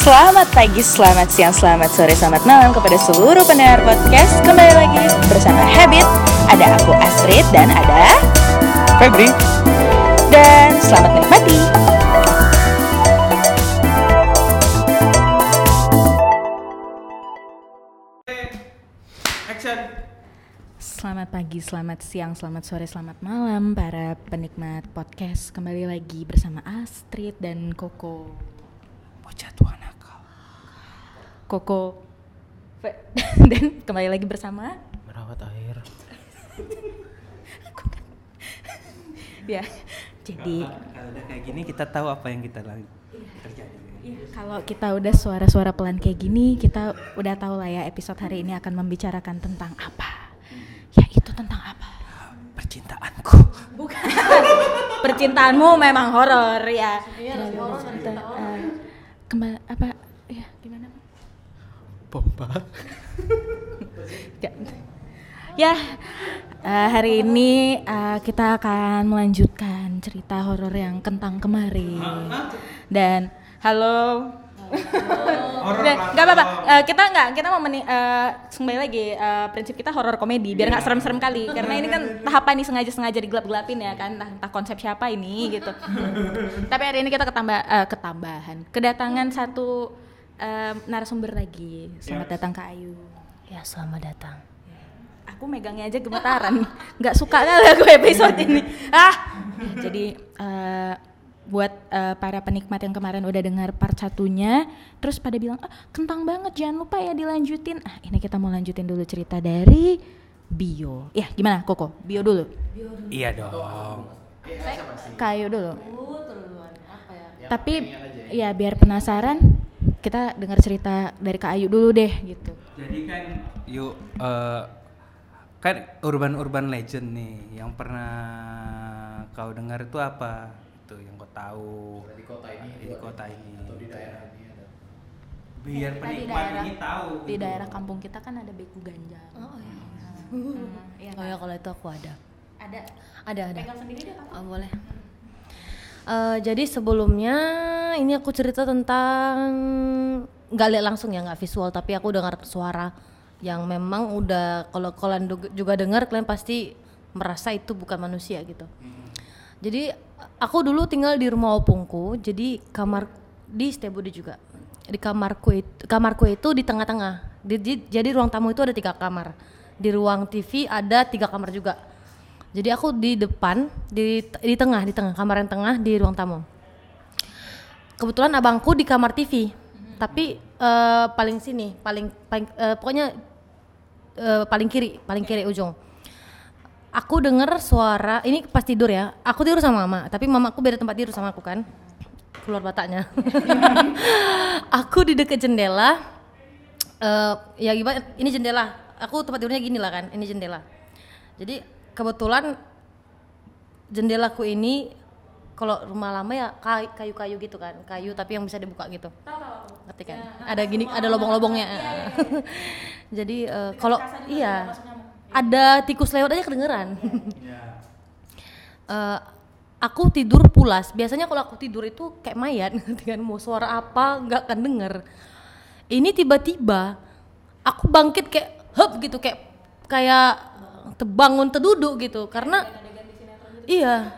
Selamat pagi, selamat siang, selamat sore, selamat malam kepada seluruh pendengar podcast. Kembali lagi bersama Habit. Ada aku Astrid dan ada Febri. Dan selamat menikmati. Action. Selamat pagi, selamat siang, selamat sore, selamat malam Para penikmat podcast. Kembali lagi bersama Astrid dan Koko. Bocah tua Koko Dan kembali lagi bersama Merawat air Ya, jadi Kalau udah kayak gini kita tahu apa yang kita lagi terjadi Iya, kalau kita udah suara-suara pelan kayak gini, kita udah tahu lah ya episode hari ini akan membicarakan tentang apa. Ya itu tentang apa? Percintaanku Bukan. Percintaanmu memang horor ya. Iya, Kembali apa? Ya? Pompa Ya, eh, hari ini eh, kita akan melanjutkan cerita horor yang kentang kemarin. Dan halo. Udah, nggak apa-apa. Eh, kita nggak, kita mau meni, eh, kembali lagi eh, prinsip kita horor komedi biar nggak serem-serem kali. Karena ini kan tahapan nih sengaja-sengaja digelap-gelapin ya kan, entah, entah konsep siapa ini gitu. Tapi hari ini kita ketambah eh, ketambahan, kedatangan satu eh, narasumber lagi. Selamat datang ke Ayu. Ya, selamat datang. Aku megangnya aja gemetaran. Nggak suka kali aku episode ini. Ah. Jadi eh, buat eh, para penikmat yang kemarin udah dengar part satunya, terus pada bilang, ah, kentang banget, jangan lupa ya dilanjutin. Ah, ini kita mau lanjutin dulu cerita dari Bio. Ya, gimana Koko? Bio dulu. Iya dong Kayu dulu. Tapi ya biar penasaran, kita dengar cerita dari Kak Ayu dulu deh gitu. Jadi kan yuk eh, kan urban-urban legend nih yang pernah kau dengar itu apa? Itu yang kau tahu di kota ini di kota ini atau di daerah ini ada. Biar di penikmat daerah- ini tahu Di gitu. daerah kampung kita kan ada beku ganja. Oh iya. Hmm, iya Oh ya kalau itu aku ada. Ada. Ada ada. Pegang sendiri deh, Pak. Oh, boleh. Eh, jadi sebelumnya ini aku cerita tentang nggak lihat langsung ya nggak visual tapi aku dengar suara yang memang udah kalau kalian juga dengar kalian pasti merasa itu bukan manusia gitu. Jadi aku dulu tinggal di rumah opungku jadi kamar di Setiabudi juga. Di kamarku itu kamarku itu di tengah-tengah. Di- di- jadi ruang tamu itu ada tiga kamar. Di ruang TV ada tiga kamar juga jadi aku di depan di di tengah di tengah kamar yang tengah di ruang tamu. Kebetulan abangku di kamar TV tapi eh, paling sini paling paling eh, pokoknya eh, paling kiri paling kiri ujung. Aku denger suara ini pas tidur ya aku tidur sama mama tapi mamaku beda tempat tidur sama aku kan. Keluar bataknya aku di dekat jendela eh ya gimana ini jendela. Aku tempat tidurnya gini lah kan ini jendela. Jadi kebetulan jendelaku ini kalau rumah lama ya kay- kayu-kayu gitu kan kayu tapi yang bisa dibuka gitu. Ngerti kan? Ada gini ada lobong-lobongnya. jadi eh, kalau iya ada tikus lewat aja kedengeran. Eh, aku tidur pulas. Biasanya kalau aku tidur itu kayak mayat ngerti kan? Mau suara apa nggak akan denger. Ini tiba-tiba aku bangkit kayak hop gitu kayak kayak terbangun terduduk gitu. Karena iya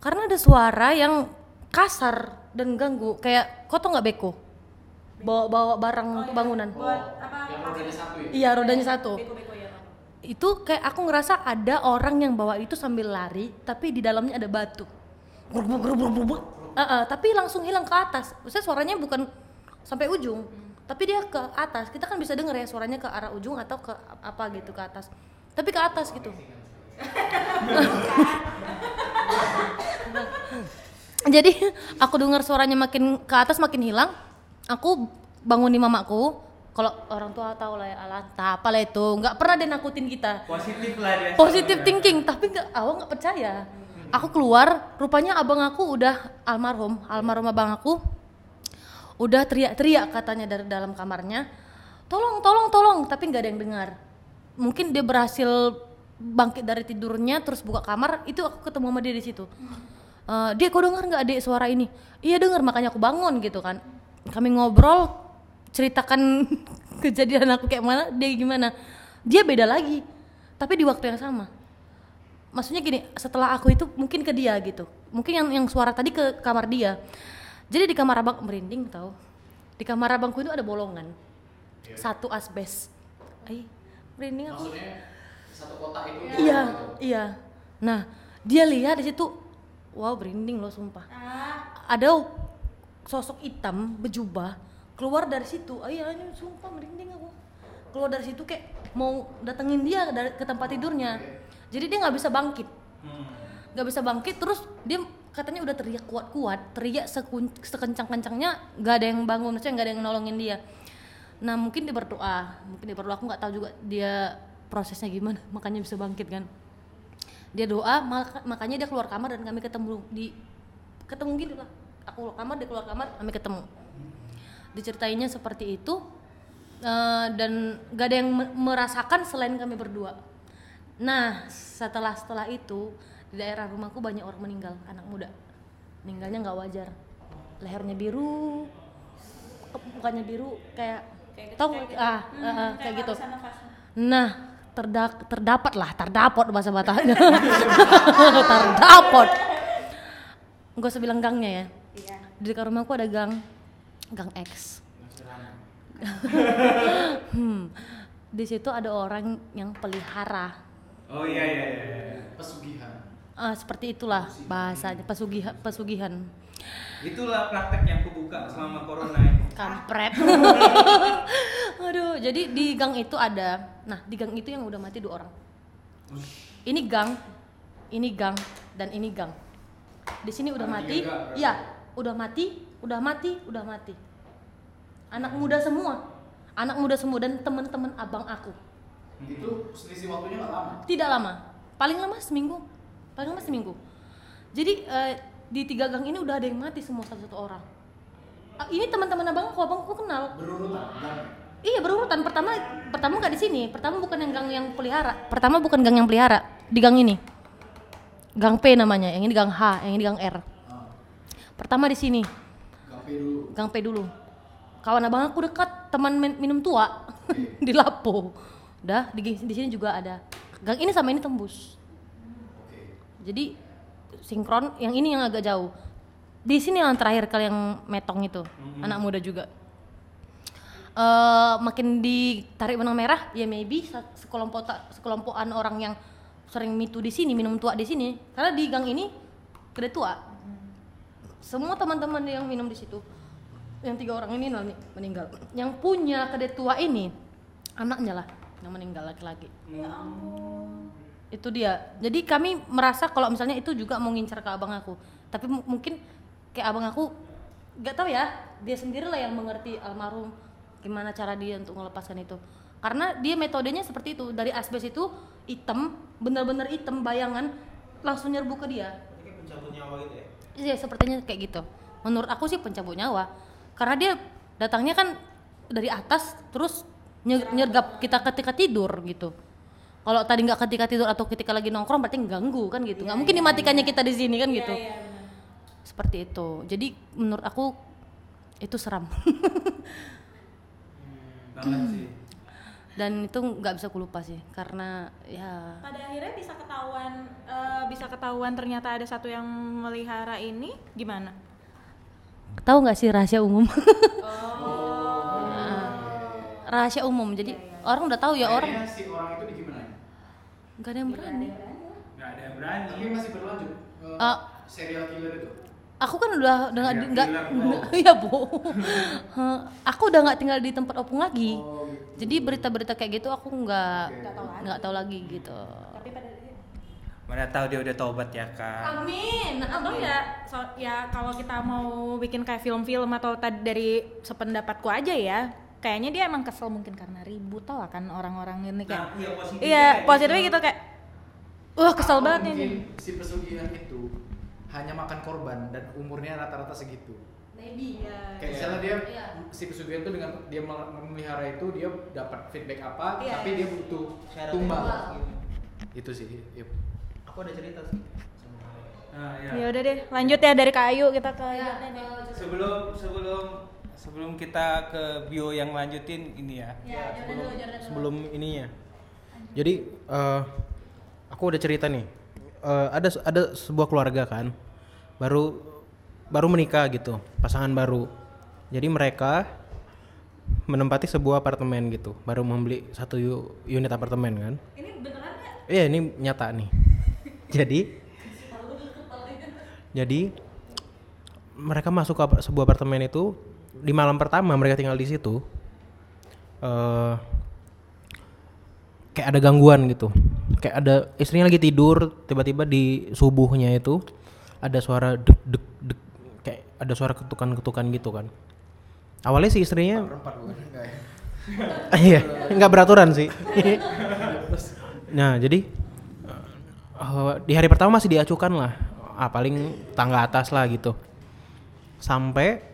karena ada suara yang kasar dan ganggu. Kayak kau tau nggak beko? Bawa bawa barang untuk bangunan iya rodanya satu. Itu kayak aku ngerasa ada orang yang bawa itu sambil lari tapi di dalamnya ada batu. Grubuk, grubuk, grubuk. Eh, eh, tapi langsung hilang ke atas. Maksudnya suaranya bukan sampai ujung tapi dia ke atas. Kita kan bisa dengar ya suaranya ke arah ujung atau ke apa gitu ke atas tapi ke atas gitu. Jadi aku dengar suaranya makin ke atas makin hilang aku bangunin mamaku. Kalau orang tua tahu lah ya alah tak apa lah itu nggak pernah dia nakutin kita. Positif lah dia. positive thinking tapi nggak awal nggak percaya. Aku keluar rupanya abang aku udah almarhum almarhum abang aku udah teriak-teriak katanya dari dalam kamarnya. Tolong tolong tolong tapi nggak ada yang dengar mungkin dia berhasil bangkit dari tidurnya terus buka kamar itu aku ketemu sama dia di situ. Eh, dia kau dengar nggak adik suara ini? Iya dengar makanya aku bangun gitu kan. Kami ngobrol ceritakan kejadian aku kayak mana dia gimana. Dia beda lagi tapi di waktu yang sama. Maksudnya gini setelah aku itu mungkin ke dia gitu. Mungkin yang yang suara tadi ke kamar dia. Jadi di kamar abang merinding tau. Di kamar abangku itu ada bolongan. Satu asbes. Ay, merinding aku. Satu kotak itu iya. iya nah dia lihat di situ wow merinding loh sumpah. Ada sosok hitam berjubah keluar dari situ. Ayah ini sumpah merinding aku. Keluar dari situ kayak mau datengin dia dari, ke tempat tidurnya. Jadi dia nggak bisa bangkit. Nggak bisa bangkit terus dia katanya udah teriak kuat-kuat teriak sekencang-kencangnya nggak ada yang bangun maksudnya nggak ada yang nolongin dia nah mungkin dia berdoa. Mungkin dia berdoa. Aku nggak tahu juga dia prosesnya gimana. Makanya bisa bangkit kan? Dia doa maka- makanya dia keluar kamar dan kami ketemu di ketemu gitu lah aku keluar kamar dia keluar kamar kami ketemu. Diceritainnya seperti itu eh, dan gak ada yang me- merasakan selain kami berdua. Nah setelah setelah itu di daerah rumahku banyak orang meninggal anak muda. Meninggalnya nggak wajar. Lehernya biru mukanya biru kayak tau nggak? ah, ah, ah, kayak gitu. Nah terdak terdapat lah terdapat bahasa Bataknya terdapat nggak usah bilang gangnya ya. Di dekat rumahku ada gang gang X. Hmm, di situ ada orang yang pelihara. Oh iya iya iya. pesugihan. Ah, seperti itulah bahasanya pesugihan pesugihan Itulah praktek yang kubuka selama corona ini. kampret. Aduh jadi di gang itu ada nah di gang itu yang udah mati dua orang. Ini gang ini gang dan ini gang. Di sini udah mati iya udah mati udah mati udah mati. Anak muda semua anak muda semua dan teman-teman abang aku. Itu selisih waktunya nggak lama? Tidak lama paling lama seminggu paling lama seminggu. Jadi eh, di tiga gang ini udah ada yang mati semua satu satu orang Ah, ini teman-teman abang aku abang aku kenal berurutan gang Iya berurutan. Pertama pertama nggak di sini. Pertama bukan yang gang yang pelihara. Pertama bukan gang yang pelihara. Di gang ini. Gang P namanya. Yang ini gang H. Yang ini gang R. Pertama di sini. gang P dulu Gang P dulu. Kawan abang aku dekat teman min- minum tua di Lapo. Udah di, di sini juga ada. Gang ini sama ini tembus. Jadi sinkron. Yang ini yang agak jauh. Di sini yang terakhir kali yang metong itu. Anak muda juga. eh makin ditarik benang merah ya maybe sekelompok sekelompokan orang yang sering mitu di sini minum tua di sini karena di gang ini kedai tua semua teman-teman yang minum di situ yang tiga orang ini meninggal yang punya kedai tua ini anaknya lah yang meninggal laki-laki itu dia jadi kami merasa kalau misalnya itu juga mau ngincar ke abang aku tapi mu- mungkin kayak abang aku nggak tahu ya dia sendirilah yang mengerti almarhum gimana cara dia untuk melepaskan itu karena dia metodenya seperti itu dari asbes itu hitam bener-bener hitam bayangan langsung nyerbu ke dia pencabut nyawa gitu ya. Iya sepertinya kayak gitu. Menurut aku sih pencabut nyawa. Karena dia datangnya kan dari atas terus nye- nyergap kita ketika tidur gitu. Kalau tadi nggak ketika tidur atau ketika lagi nongkrong berarti ganggu kan gitu. Nggak mungkin dimatikannya kita di sini kan gitu. Seperti itu. Jadi menurut aku itu seram. Banget sih. Dan itu nggak bisa kulupa sih karena ya Pada akhirnya bisa ketahuan eh, bisa ketahuan ternyata ada satu yang melihara ini gimana? tahu nggak sih rahasia umum? Oh. rahasia umum. Jadi orang udah tahu ya orang Kayaknya si orang itu ya? Nggak ada yang berani. Nggak ada yang berani. tapi masih berlanjut eh, Ah. serial killer itu? Aku kan udah udah nggak Ya, nggak iya bu. Aku udah nggak tinggal di tempat opung lagi. Oh gitu. Jadi berita-berita kayak gitu aku nggak nggak tahu lagi. Gitu. Mana tahu dia udah tobat ya kan. amin. Atau ya so- ya kalau kita mau bikin kayak film-film atau tadi dari sependapatku aja ya kayaknya dia emang kesel mungkin karena ribut tau kan orang-orang ini kayak Nah, iya, positifnya iya kayak positifnya gitu. gitu kayak wah kesel Atau banget mungkin ini si pesugihan itu hanya makan korban dan umurnya rata-rata segitu maybe kayak misalnya dia Iya. si pesugihan itu dengan dia mel- memelihara itu dia dapat feedback apa Iya. tapi dia butuh tumbal itu sih iya. aku ada cerita sih Nah, ya ya. udah deh lanjut ya dari kayu kita ke Iya, Sebelum sebelum sebelum kita ke bio yang lanjutin ini ya. sebelum ininya. Jadi eh, aku udah cerita nih. Eh, ada ada sebuah keluarga kan, baru baru menikah gitu, pasangan baru. Jadi mereka menempati sebuah apartemen gitu, baru membeli satu unit apartemen kan. Ini beneran Iya ini nyata nih. jadi jadi mereka masuk ke sebuah apartemen itu di malam pertama mereka tinggal di situ. eh kayak ada gangguan gitu. Kayak ada istrinya lagi tidur tiba-tiba di subuhnya itu ada suara dek dek dek kayak ada suara ketukan-ketukan gitu kan. Awalnya si istrinya ya? iya nggak beraturan sih. Nah jadi eh, di hari pertama masih diacukan lah. Ah, paling tangga atas lah gitu. Sampai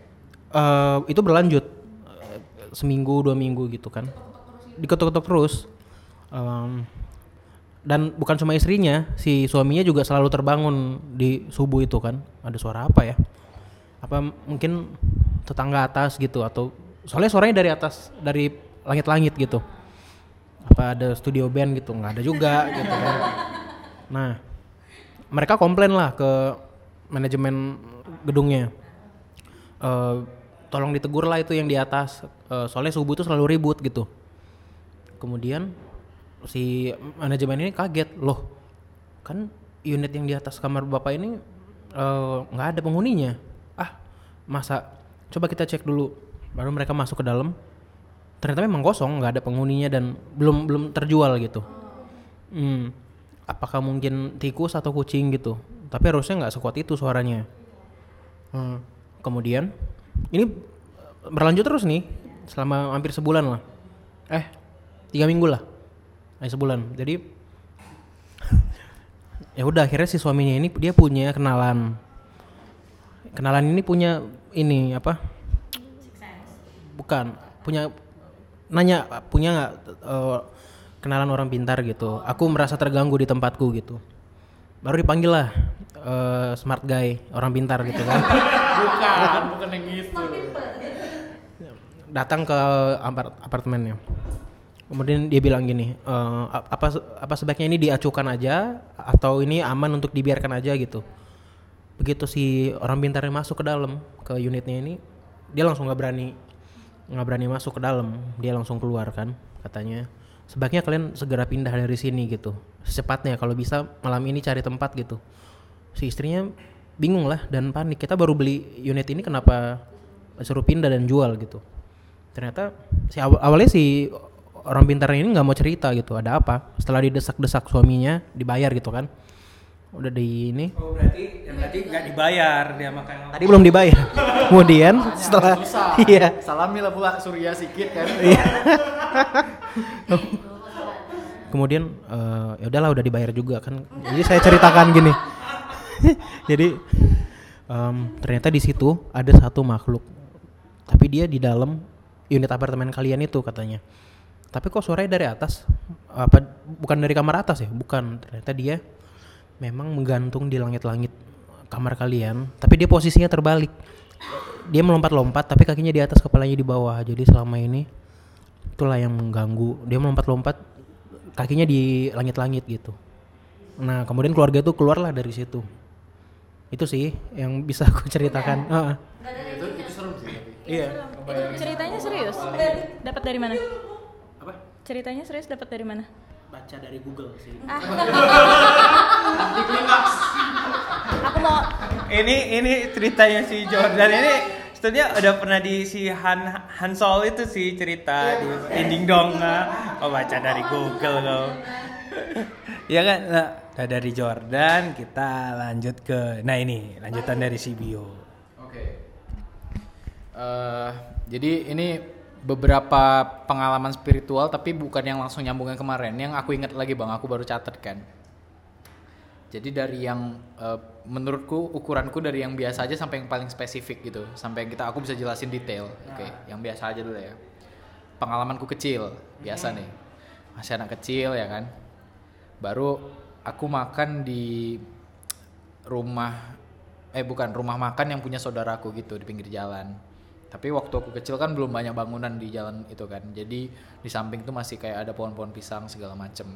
eh, itu berlanjut eh, seminggu dua minggu gitu kan. Diketuk-ketuk terus. Em, dan bukan cuma istrinya si suaminya juga selalu terbangun di subuh itu kan. Ada suara apa ya? Apa mungkin tetangga atas gitu atau soalnya suaranya dari atas dari langit-langit gitu. Apa ada studio band gitu nggak ada juga gitu kan. Nah mereka komplain lah ke manajemen gedungnya. Eh, tolong ditegur lah itu yang di atas. Eh, soalnya subuh itu selalu ribut gitu. Kemudian si manajemen ini kaget loh kan unit yang di atas kamar bapak ini eh, nggak ada penghuninya. Ah masa? Coba kita cek dulu. Baru mereka masuk ke dalam. Ternyata memang kosong nggak ada penghuninya dan belum belum terjual gitu. Hmm, apakah mungkin tikus atau kucing gitu. Tapi harusnya nggak sekuat itu suaranya. Hmm, kemudian ini berlanjut terus nih selama hampir sebulan lah. Eh tiga minggu lah. Eh sebulan. Jadi ya udah akhirnya si suaminya ini dia punya kenalan. Kenalan ini punya ini apa? Bukan punya nanya punya nggak eh, kenalan orang pintar gitu. Aku merasa terganggu di tempatku gitu. Baru dipanggil lah eh, smart guy orang pintar gitu kan Bukan, bukan yang itu. datang ke apart- apartemennya. Kemudian dia bilang gini, "Eh, ap- apa apa sebaiknya ini diacukan aja atau ini aman untuk dibiarkan aja gitu. Begitu si orang pintarnya masuk ke dalam ke unitnya ini, dia langsung nggak berani nggak berani masuk ke dalam, dia langsung keluar kan katanya. Sebaiknya kalian segera pindah dari sini gitu, secepatnya kalau bisa malam ini cari tempat gitu. Si istrinya bingung lah dan panik. Kita baru beli unit ini kenapa suruh pindah dan jual gitu. Ternyata si aw- awalnya si orang pintar ini nggak mau cerita gitu ada apa? Setelah didesak-desak suaminya dibayar gitu kan? Udah di ini. Oh berarti ya berarti nggak dibayar dia makanya. tadi belum dibayar. Kemudian setelah Susah. iya. Salami lah pula Surya sikit kan. kemudian eh, ya udahlah udah dibayar juga kan? Jadi saya ceritakan gini jadi em, ternyata di situ ada satu makhluk. Tapi dia di dalam unit apartemen kalian itu katanya. Tapi kok suaranya dari atas? Apa bukan dari kamar atas ya? Bukan. Ternyata dia memang menggantung di langit-langit kamar kalian tapi dia posisinya terbalik. Dia melompat-lompat tapi kakinya di atas kepalanya di bawah. Jadi selama ini itulah yang mengganggu. Dia melompat-lompat kakinya di langit-langit gitu. Nah kemudian keluarga itu keluarlah dari situ itu sih yang bisa aku ceritakan. Ah, ah. itu itu serem sih. Tapi. iya. Itu ceritanya serius? Dapat dari mana? apa? Ceritanya serius dapat dari mana? baca dari Google sih. Aku mau Ini ini ceritanya si Jordan. Ini sebetulnya udah pernah di si Han Hansol itu sih cerita di ending dong oh baca dari Google kau ya kan? Nah, udah dari Jordan kita lanjut ke nah ini lanjutan dari si Bio Oke. Eh, jadi ini beberapa pengalaman spiritual tapi bukan yang langsung nyambung yang kemarin. Yang aku ingat lagi bang, aku baru catat kan. Jadi dari yang eh, menurutku ukuranku dari yang biasa aja sampai yang paling spesifik gitu, sampai yang kita aku bisa jelasin detail. Oke, yang biasa aja dulu ya. Pengalamanku kecil, biasa nih. Masih anak kecil ya kan. Baru aku makan di rumah eh bukan rumah makan yang punya saudaraku gitu di pinggir jalan Tapi waktu aku kecil kan belum banyak bangunan di jalan itu kan. Jadi di samping tuh masih kayak ada pohon-pohon pisang segala macem.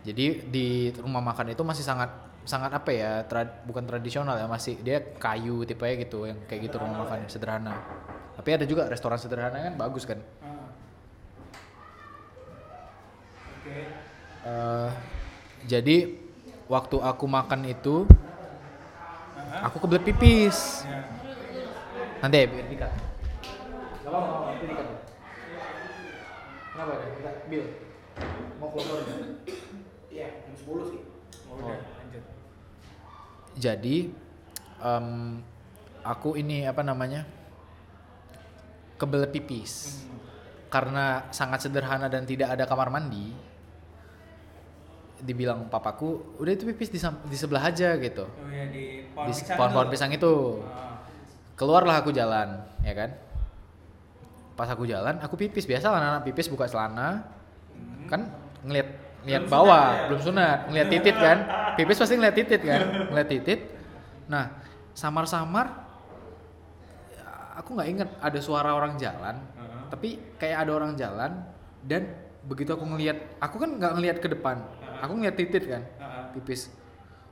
Jadi di rumah makan itu masih sangat sangat apa ya tra- bukan tradisional ya masih dia kayu tipe gitu yang kayak gitu rumah makan sederhana. Tapi ada juga restoran sederhana kan bagus kan. Eh, jadi waktu aku makan itu aku kebelet pipis. Nanti ya biar dikat. Gak apa-apa, gak apa-apa, nanti dikat. Kenapa ya? Kita Bill. Mau keluar Iya, jam 10 sih. Oh. Jadi em, aku ini apa namanya? Kebelet pipis. Karena sangat sederhana dan tidak ada kamar mandi. Dibilang papaku, udah itu pipis di, di sebelah aja gitu. Oh ya di Di pohon-pohon pisang itu. Keluarlah aku jalan, ya kan? Pas aku jalan, aku pipis biasa lah anak pipis buka celana. Kan ngeliat ngeliat bawah, belum sunat, ngeliat titit kan? Pipis pasti ngeliat titit kan? Ngeliat titit. Nah, samar-samar aku nggak inget ada suara orang jalan, tapi kayak ada orang jalan dan begitu aku ngeliat, aku kan nggak ngeliat ke depan, aku ngeliat titit kan, pipis.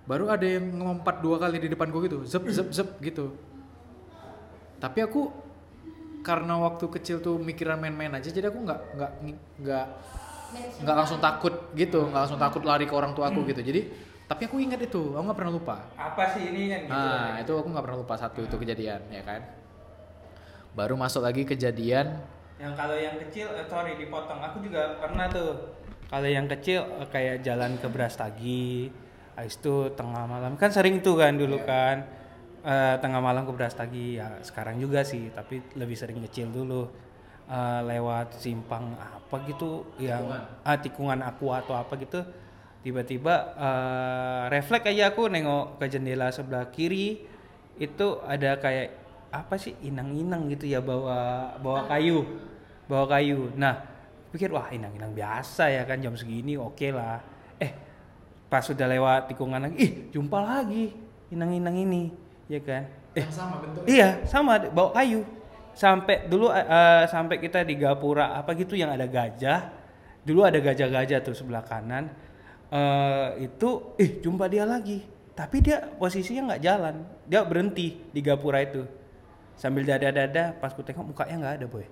Baru ada yang ngompat dua kali di depanku gitu, zep zep zep gitu. Tapi aku karena waktu kecil tuh mikiran main-main aja, jadi aku nggak nggak nggak nggak langsung takut gitu, nggak langsung takut lari ke orang tua aku gitu. Jadi tapi aku ingat itu, aku nggak pernah lupa. Apa sih ini kan gitu. Nah, itu aku nggak pernah lupa satu itu kejadian, ya kan. Baru masuk lagi kejadian Yang kalau yang kecil, eh, sorry dipotong. Aku juga pernah tuh. Kalau yang kecil eh, kayak jalan ke Brastagi, habis itu tengah malam. Kan sering tuh kan dulu kan Eh, tengah malam ke Brastagi ya sekarang juga sih tapi lebih sering kecil dulu. Eh, lewat simpang apa gitu yang ah, tikungan aku atau apa gitu. Tiba-tiba eh, refleks aja aku nengok ke jendela sebelah kiri. Itu ada kayak apa sih inang-inang gitu ya bawa bawa kayu. Bawa kayu. Nah pikir wah inang-inang biasa ya kan jam segini oke lah. Eh pas sudah lewat tikungan lagi ih jumpa lagi inang-inang ini. Ya kan? Eh sama bentuknya. iya sama bawa kayu. Sampai dulu eh, eh, sampai kita di gapura apa gitu yang ada gajah. Dulu ada gajah-gajah tuh sebelah kanan. Eh itu ih jumpa dia lagi. Tapi dia posisinya nggak jalan. Dia berhenti di gapura itu. Sambil dada-dada pas ku tengok mukanya nggak ada boy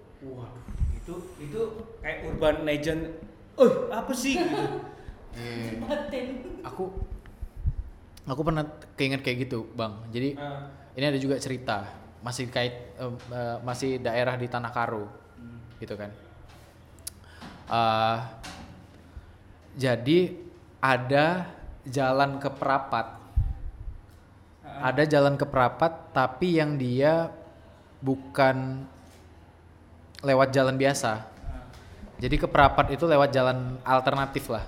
itu itu kayak urban legend oh apa sih? Gitu. Eh, aku aku pernah keinget kayak gitu, Bang. Jadi Ah. ini ada juga cerita masih kait eh, masih daerah di Tanah Karo. Gitu kan. Eh, jadi ada jalan ke Perapat ada jalan ke Perapat tapi yang dia bukan lewat jalan biasa. Jadi ke Perapat itu lewat jalan alternatif lah.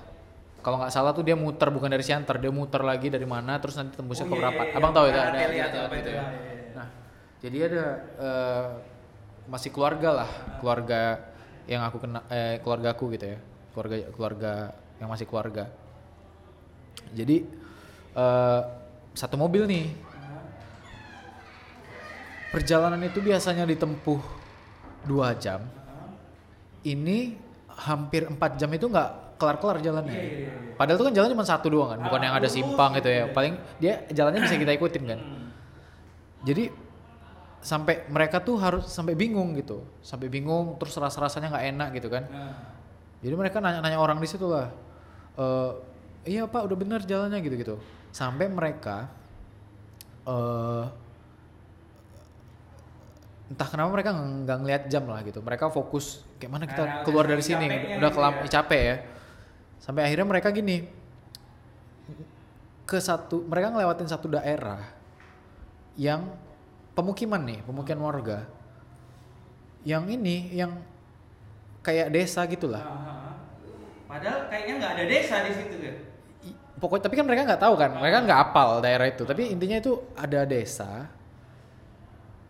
Kalau nggak salah tuh dia muter bukan dari Siantar dia muter lagi dari mana terus nanti tembusnya Oh, ke iya, Perapat iya, iya. abang tahu itu ada ada gitu itu, ya. iya, iya. nah jadi ada eh, masih keluarga lah. Keluarga yang aku kena eh, keluarga aku gitu ya. Keluarga keluarga yang masih keluarga. Jadi eh, satu mobil nih. Perjalanan itu biasanya ditempuh dua jam. Ini hampir empat jam itu nggak kelar-kelar jalannya. Padahal itu kan jalan cuma satu doang kan bukan yang ada simpang gitu ya. Paling dia jalannya bisa kita ikutin kan. Jadi sampai mereka tuh harus sampai bingung gitu. Sampai bingung terus rasa rasanya nggak enak gitu kan. Jadi mereka nanya-nanya orang di situ lah "Eh, iya pak udah bener jalannya gitu gitu sampai mereka eh entah kenapa mereka nggak ngelihat jam lah gitu. Mereka fokus kayak mana kita Karena keluar udah dari sini? udah gitu kelam ya. capek ya. Sampai akhirnya mereka gini. Ke satu mereka ngelewatin satu daerah yang pemukiman nih pemukiman warga. Yang ini yang kayak desa gitulah. Padahal kayaknya nggak ada desa di situ kan pokoknya tapi kan mereka nggak tahu kan. Mereka nggak apal daerah itu. Tapi intinya itu ada desa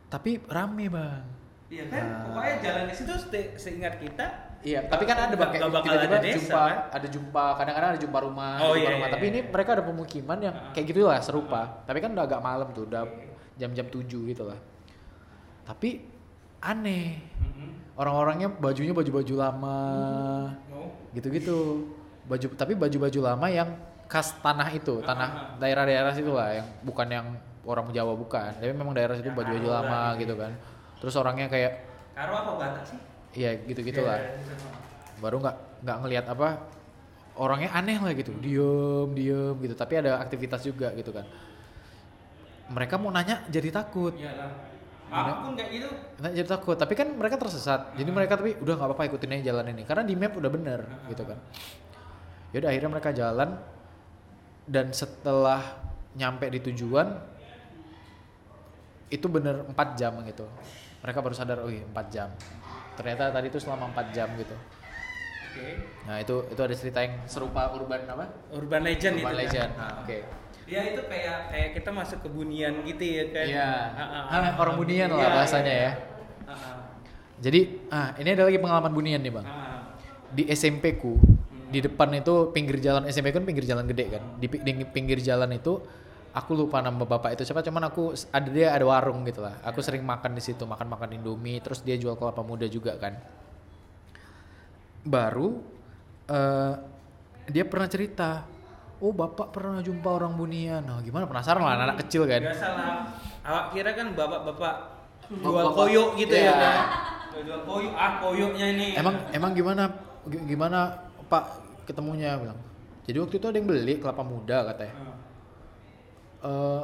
tapi rame bang. Iya kan? Pokoknya jalan di situ se- seingat kita Iya, tapi kan ada bang kayak bakal tiba-tiba ada desa, jumpa, kan? ada jumpa, kadang-kadang ada jumpa rumah, Oh, jumpa iya, rumah. iya, Tapi iya. ini mereka ada pemukiman yang kayak gitu lah serupa. Tapi kan udah agak malam tuh, udah jam-jam 7 gitu lah. Tapi aneh. Orang-orangnya bajunya baju-baju lama gitu-gitu. Baju tapi baju-baju lama yang khas tanah itu tanah daerah-daerah situ lah yang bukan yang orang Jawa bukan tapi memang daerah situ baju-baju lama gitu kan. Terus orangnya kayak Karo apa Batak sih? iya gitu gitulah baru nggak nggak ngelihat apa orangnya aneh lah gitu. Diem diem gitu. Tapi ada aktivitas juga gitu kan. Mereka mau nanya jadi takut. Iyalah. Aku pun kayak gitu. Nah, jadi takut. Tapi kan mereka tersesat. Jadi mereka tapi udah nggak apa-apa ikutin aja jalan ini. Karena di map udah bener gitu kan. Yaudah akhirnya mereka jalan. Dan setelah nyampe di tujuan itu bener 4 jam gitu mereka baru sadar oh iya 4 jam ternyata tadi itu selama 4 jam gitu Oke. nah itu itu ada cerita yang serupa urban apa Urban legend urban itu. legend Kan? nah, oke Dia itu kayak kayak kita masuk ke bunian gitu ya kan. Iya. Ah, ah. orang bunian lah Iya, bahasanya iya. ya. Jadi ah ini ada lagi pengalaman bunian nih bang di SMP ku di depan itu pinggir jalan SMP kan pinggir jalan gede kan di, di pinggir jalan itu aku lupa nama bapak itu siapa cuman aku ada dia ada warung gitu lah. Aku sering makan di situ makan makan indomie terus dia jual kelapa muda juga kan. Baru eh dia pernah cerita oh bapak pernah jumpa orang bunian. Nah gimana? Penasaran lah anak, -anak kecil kan. Biasalah. Awak kira kan bapak-bapak jual Bapak- koyok gitu Iya. ya kan. Jual koyok, ah koyoknya ini. emang emang gimana gimana pak ketemunya? Bilang. Jadi waktu itu ada yang beli kelapa muda katanya. Ah. Eh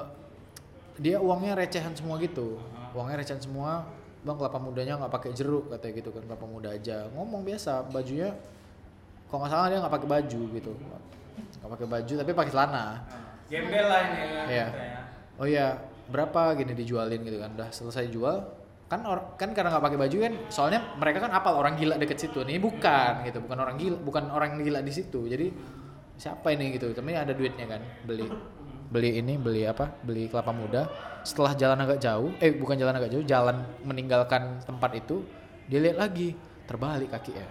dia uangnya recehan semua gitu. Uangnya recehan semua bang kelapa mudanya nggak pakai jeruk katanya gitu kan kelapa muda aja. Ngomong biasa bajunya kalau nggak salah dia nggak pakai baju gitu. Nggak pakai baju tapi pakai celana. Gembel lah ini kan. Iya. oh iya berapa gini dijualin gitu kan udah selesai jual. Kan or, kan karena nggak pakai baju kan soalnya mereka kan apal orang gila deket situ ini bukan gitu bukan orang gila bukan orang gila di situ. Jadi siapa ini gitu tapi ada duitnya kan beli beli ini beli apa beli kelapa muda setelah jalan agak jauh eh bukan jalan agak jauh jalan meninggalkan tempat itu dia lihat lagi terbalik kaki ya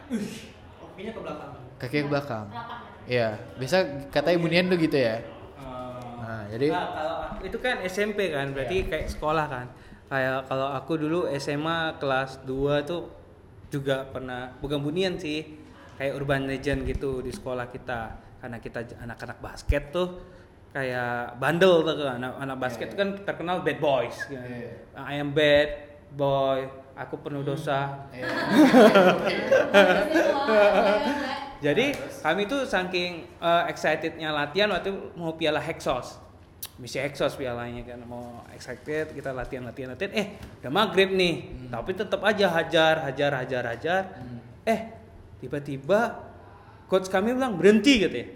Kopinya ke belakang. kaki ke belakang iya biasa katanya bunian tuh gitu ya Ah. nah jadi Nah, kalau aku itu kan SMP kan, berarti kayak sekolah kan. Kayak kalau aku dulu SMA kelas 2 tuh juga pernah bukan bunian sih, kayak urban legend gitu di sekolah kita. Karena kita anak-anak basket tuh kayak bandel tuh kan. anak, anak basket tuh kan terkenal bad boys. Gitu. I am bad boy, aku penuh dosa. Jadi kami tuh saking uh, excitednya latihan waktu mau piala Hexos. Misi Hexos pialanya kan mau excited kita latihan latihan latihan eh udah maghrib nih tapi tetap aja hajar hajar hajar hajar eh tiba-tiba coach kami bilang berhenti gitu ya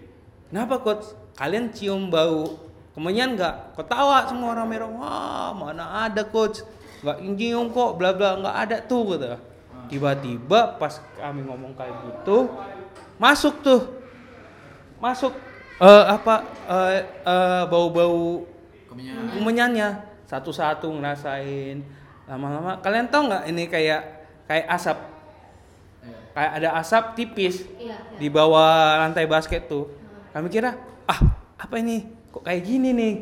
kenapa coach kalian cium bau kemenyan nggak? Ketawa semua orang merah. Wah mana ada coach. Nggak nyium kok bla bla nggak ada tuh gitu tiba-tiba pas kami ngomong kayak gitu masuk tuh. Masuk eh apa eh, eh, bau-bau kemenyannya. Satu-satu ngerasain. Lama-lama kalian tahu nggak ini kayak kayak asap? Kayak ada asap tipis Iya, di bawah lantai basket tuh. Kami kira ah apa ini? Kok kayak gini nih?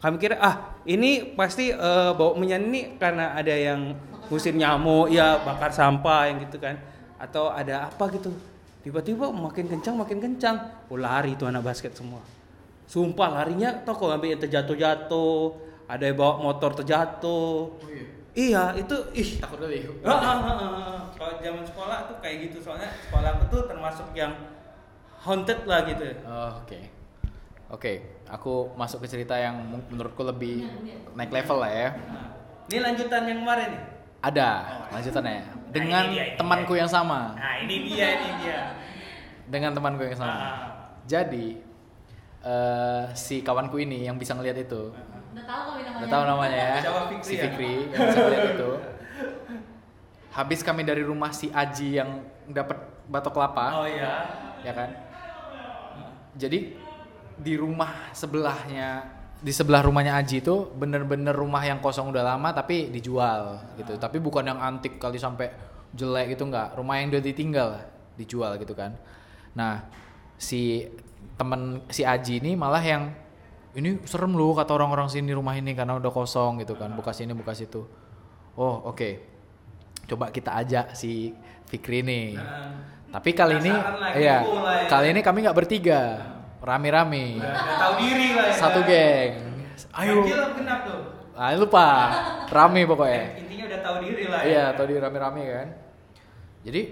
Kami kira ah ini pasti eh, bau menyan ini karena ada yang musim nyamuk ya bakar sampah yang gitu kan. Atau ada apa gitu? Tiba-tiba makin kencang makin kencang. Oh lari tuh anak basket semua. Sumpah larinya sampai yang terjatuh-jatuh ada yang bawa motor terjatuh. Iya? Itu ih. Takut kali Ah, ah, ah, ah. Kalau zaman sekolah tuh kayak gitu soalnya sekolah aku tuh termasuk yang haunted lah gitu. Oh, Oke, oke. Aku masuk ke cerita yang men- menurutku lebih naik level lah ya. Nah, ini lanjutan yang kemarin nih. Ada lanjutannya dengan ini dia, ini temanku yang sama. Nah ini dia ini dia. Dengan temanku yang sama. Ah. Jadi eh, si kawanku ini yang bisa ngelihat itu, Udah tahu namanya. udah tahu namanya ya, Fikri si ya? Fikri yang bisa ngelihat itu. Habis kami dari rumah si Aji yang dapat batok kelapa, Oh iya. ya kan? Jadi di rumah sebelahnya di sebelah rumahnya Aji itu bener-bener rumah yang kosong udah lama tapi dijual gitu. Tapi bukan yang antik kali sampai jelek gitu nggak. Rumah yang udah ditinggal dijual gitu kan. Nah si temen si Aji ini malah yang ini serem loh kata orang-orang sini rumah ini karena udah kosong gitu kan. Buka sini buka situ. Oh oke. coba kita ajak si Fikri nih. Tapi kali ini, iya, ya. kali ini kami nggak bertiga, rame-rame, tahu diri lah ya. satu geng. Ayo, genap tuh. ah, lupa, rame pokoknya. Intinya udah tahu diri lah ya. Iya, tadi rame-rame kan. Jadi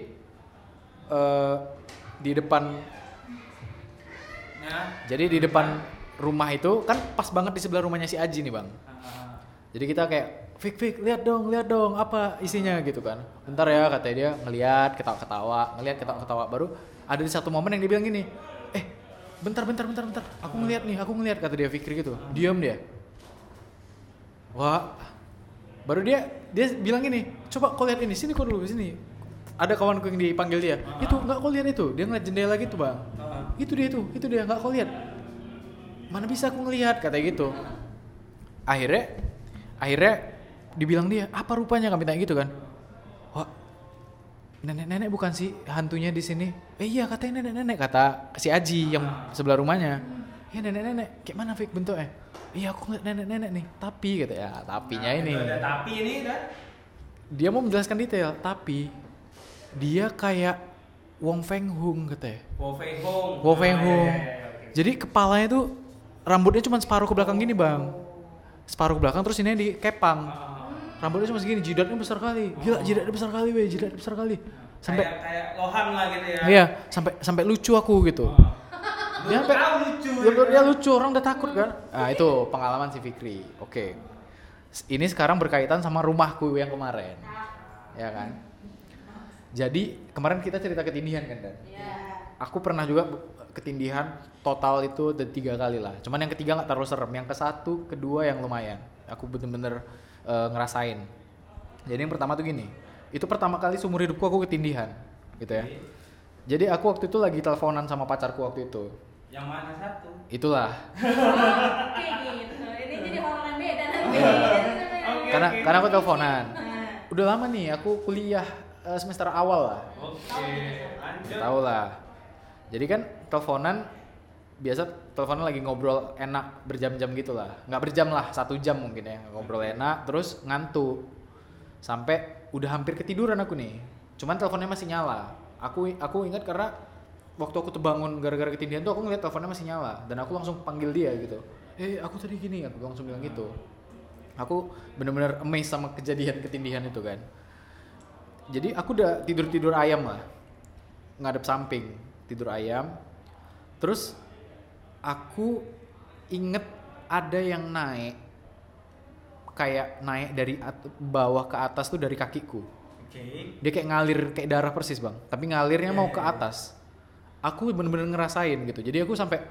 eh di depan Nah, jadi di depan rumah itu kan pas banget di sebelah rumahnya si Aji nih, Bang. ah, Jadi kita kayak Fik Fik lihat dong, lihat dong apa isinya gitu kan. Bentar ya katanya dia ngelihat ketawa-ketawa, ngelihat ketawa-ketawa baru ada di satu momen yang dia bilang gini, "Eh, bentar bentar bentar bentar, aku ngelihat nih, aku ngelihat kata dia Fikri gitu. Diam dia. Wah. Baru dia dia bilang gini, "Coba kau lihat ini, sini kau dulu sini." Ada kawanku yang dipanggil dia. Itu enggak kau lihat itu. Dia ngeliat jendela gitu, Bang. Itu dia itu, itu dia enggak kau lihat. Mana bisa aku ngelihat katanya gitu. Akhirnya akhirnya dibilang dia apa rupanya kami tanya gitu kan nenek-nenek bukan sih hantunya di sini eh iya katanya nenek-nenek kata si Aji yang sebelah rumahnya ya nenek-nenek kayak mana Fik bentuknya iya aku ngeliat nenek-nenek nih tapi kata ya tapinya ini Udah tapi ini kan. dia mau menjelaskan detail tapi dia kayak Wong Feng Hung katanya Wo Fei Hong. Wo Feng Ah, Hung. iya, iya, iya, oke. Jadi kepalanya tuh rambutnya cuma separuh ke belakang gini bang, separuh ke belakang terus ini dikepang. Rambutnya cuma segini, jidatnya besar kali. Gila, jidatnya besar kali, weh, jidatnya besar kali. Sampai kayak, kayak lohan lah gitu ya. iya, sampai sampai lucu aku gitu. Lu Dia sampai lucu. Ya, dia lucu, orang udah takut kan. Nah, itu pengalaman si Fikri. Oke. Ini sekarang berkaitan sama rumahku yang kemarin. Ya kan? Jadi, kemarin kita cerita ketindihan kan, Dan? Aku pernah juga ketindihan total itu ada tiga kali lah. Cuman yang ketiga nggak terlalu serem. Yang ke satu, kedua yang lumayan. Aku bener-bener eh, ngerasain. Jadi yang pertama tuh gini. Itu pertama kali seumur hidupku aku ketindihan, gitu ya. Jadi aku waktu itu lagi teleponan sama pacarku waktu itu. Yang mana satu? Itulah. Kayak gitu. Ini jadi horor beda lagi. Iya. Karena oke. karena aku teleponan. Nah, Udah lama nih aku kuliah eh, semester awal lah. Oke, lanjut. Tahu lah. Jadi kan teleponan biasa teleponan lagi ngobrol enak berjam-jam gitu lah. Nggak berjam lah, satu jam mungkin ya ngobrol enak. Terus ngantuk sampai udah hampir ketiduran aku nih. Cuman teleponnya masih nyala. Aku aku ingat karena waktu aku terbangun gara-gara ketindihan tuh aku ngeliat teleponnya masih nyala dan aku langsung panggil dia gitu. Eh aku tadi gini, aku langsung bilang gitu. Aku bener-bener amazed sama kejadian ketindihan itu kan. Jadi aku udah tidur-tidur ayam lah. Ngadep samping, tidur ayam. Terus aku inget ada yang naik kayak naik dari at- bawah ke atas tuh dari kakiku. Oke. Dia kayak ngalir kayak darah persis, Bang. Tapi ngalirnya mau ke atas. Aku bener-bener ngerasain gitu. Jadi aku sampai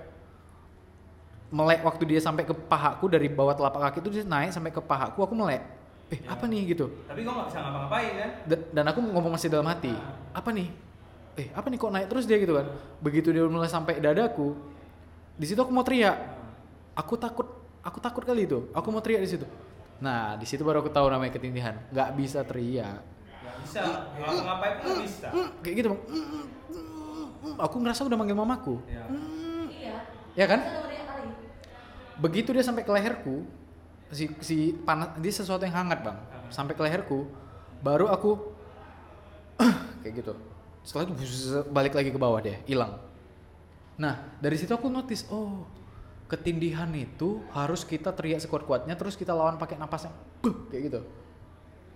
melek waktu dia sampai ke pahaku dari bawah telapak kaki itu dia naik sampai ke pahaku, aku melek. Eh, apa nih gitu. Tapi gua nggak bisa ngapa-ngapain kan? Dan, dan aku ngomong masih dalam hati, apa nih? Eh, apa nih kok naik terus dia gitu kan? Begitu dia mulai sampai dadaku, di situ aku mau teriak. Aku takut, aku takut kali itu. Aku mau teriak di situ. Nah, di situ baru aku tahu namanya ketindihan. Gak bisa teriak. Nggak bisa. Ngapa-ngapain pun nggak bisa. Kayak gitu bang. Aku ngerasa udah manggil mamaku. Ya. Iya. Ya kan? Begitu dia sampai ke leherku, si si panas dia sesuatu yang hangat bang. Sampai ke leherku, baru aku kayak gitu. Setelah itu balik lagi ke bawah dia, hilang. Nah dari situ aku notice, oh ketindihan itu harus kita teriak sekuat-kuatnya, terus kita lawan pakai napas yang "Buh," kayak gitu.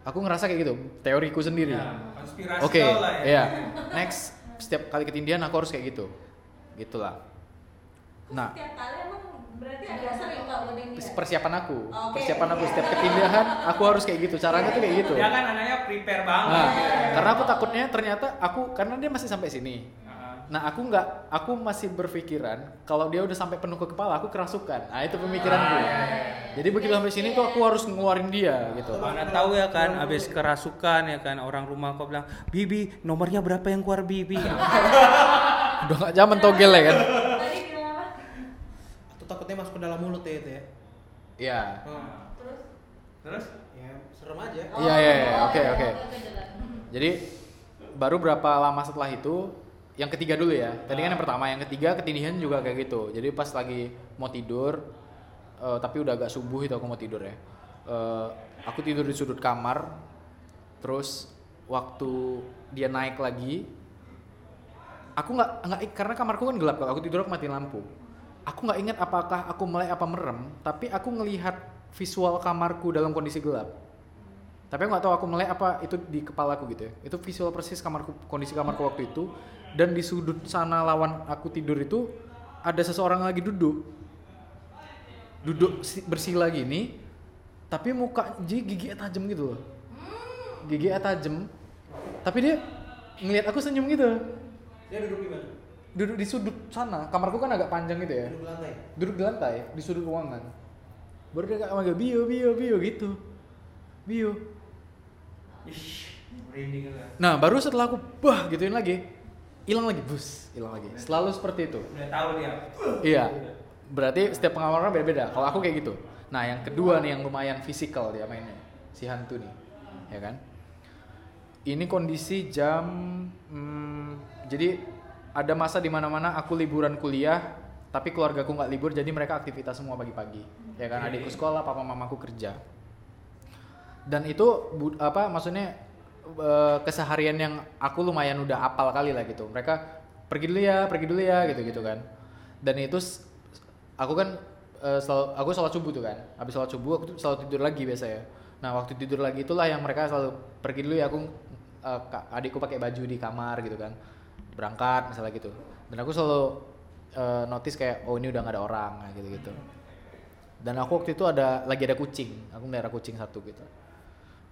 Aku ngerasa kayak gitu, teoriku sendiri. Ya, konspirasi Oke, lah ya. iya. Next, setiap kali ketindihan aku harus kayak gitu, gitulah. Nah, Setiap kali emang berarti ada sering kalau udah ini. persiapan aku Oke. persiapan aku setiap ketindihan aku harus kayak gitu caranya tuh kayak gitu kan anaknya prepare banget. nah, ya. karena aku takutnya ternyata aku karena dia masih sampai sini nah aku nggak aku masih berpikiran kalau dia udah sampai penuh ke kepala aku kerasukan nah itu pemikiranku jadi begitu sampai sini tuh aku harus ngeluarin dia gitu Mana tahu ya kan, abis kerasukan ya kan orang rumah kau bilang, Bibi nomornya berapa yang keluar Bibi? udah nggak zaman togel ya kan? Atau takutnya masuk ke dalam mulut ya itu ya. iya Terus? Terus? Ya serem aja. Iya, iya, iya. Oke, oke. Jadi baru berapa lama setelah itu yang ketiga dulu ya. Tadi kan yang pertama, yang ketiga ketindihan juga kayak gitu. Jadi pas lagi mau tidur eh, tapi udah agak subuh itu aku mau tidur ya. Eh, aku tidur di sudut kamar. Terus waktu dia naik lagi aku nggak nggak karena kamarku kan gelap kalau aku tidur aku matiin lampu aku nggak ingat apakah aku melek apa merem tapi aku ngelihat visual kamarku dalam kondisi gelap tapi aku nggak tahu aku melek apa itu di kepala aku gitu ya itu visual persis kamarku kondisi kamarku waktu itu dan di sudut sana lawan aku tidur itu ada seseorang lagi duduk. Duduk si- bersila gini tapi muka jadi giginya tajam gitu loh. Giginya tajam tapi dia ngelihat aku senyum gitu. Dia duduk di mana? duduk di sudut sana. Kamarku kan agak panjang gitu ya. Duduk di lantai. duduk di lantai di sudut ruangan. Baru dia kayak manggil bio bio bio gitu. Bio. Nah baru setelah aku bah gituin lagi hilang lagi bus hilang lagi. Selalu seperti itu. Udah tahu dia. iya berarti setiap pengalaman orang beda-beda. Kalau aku kayak gitu. Nah yang kedua nih yang lumayan fisikal dia mainnya si hantu nih ya kan? Ini kondisi jam hmm, jadi ada masa di mana-mana aku liburan kuliah tapi keluargaku nggak libur jadi mereka aktivitas semua pagi-pagi ya kan? Adikku sekolah papa mamaku kerja. Dan itu bu- apa maksudnya eh, keseharian yang aku lumayan udah apal kali lah gitu. Mereka pergi dulu ya pergi dulu ya gitu gitu kan. Dan itu aku kan eh, selalu aku sholat subuh tuh kan. Habis sholat subuh aku tuh selalu tidur lagi biasa ya nah waktu tidur lagi itulah yang mereka selalu pergi dulu ya aku ka- adikku pakai baju di kamar gitu kan. Berangkat misalnya gitu. Dan aku selalu eh, notice kayak oh ini udah nggak ada orang gitu gitu dan aku waktu itu ada lagi ada kucing. Aku melihara kucing satu gitu.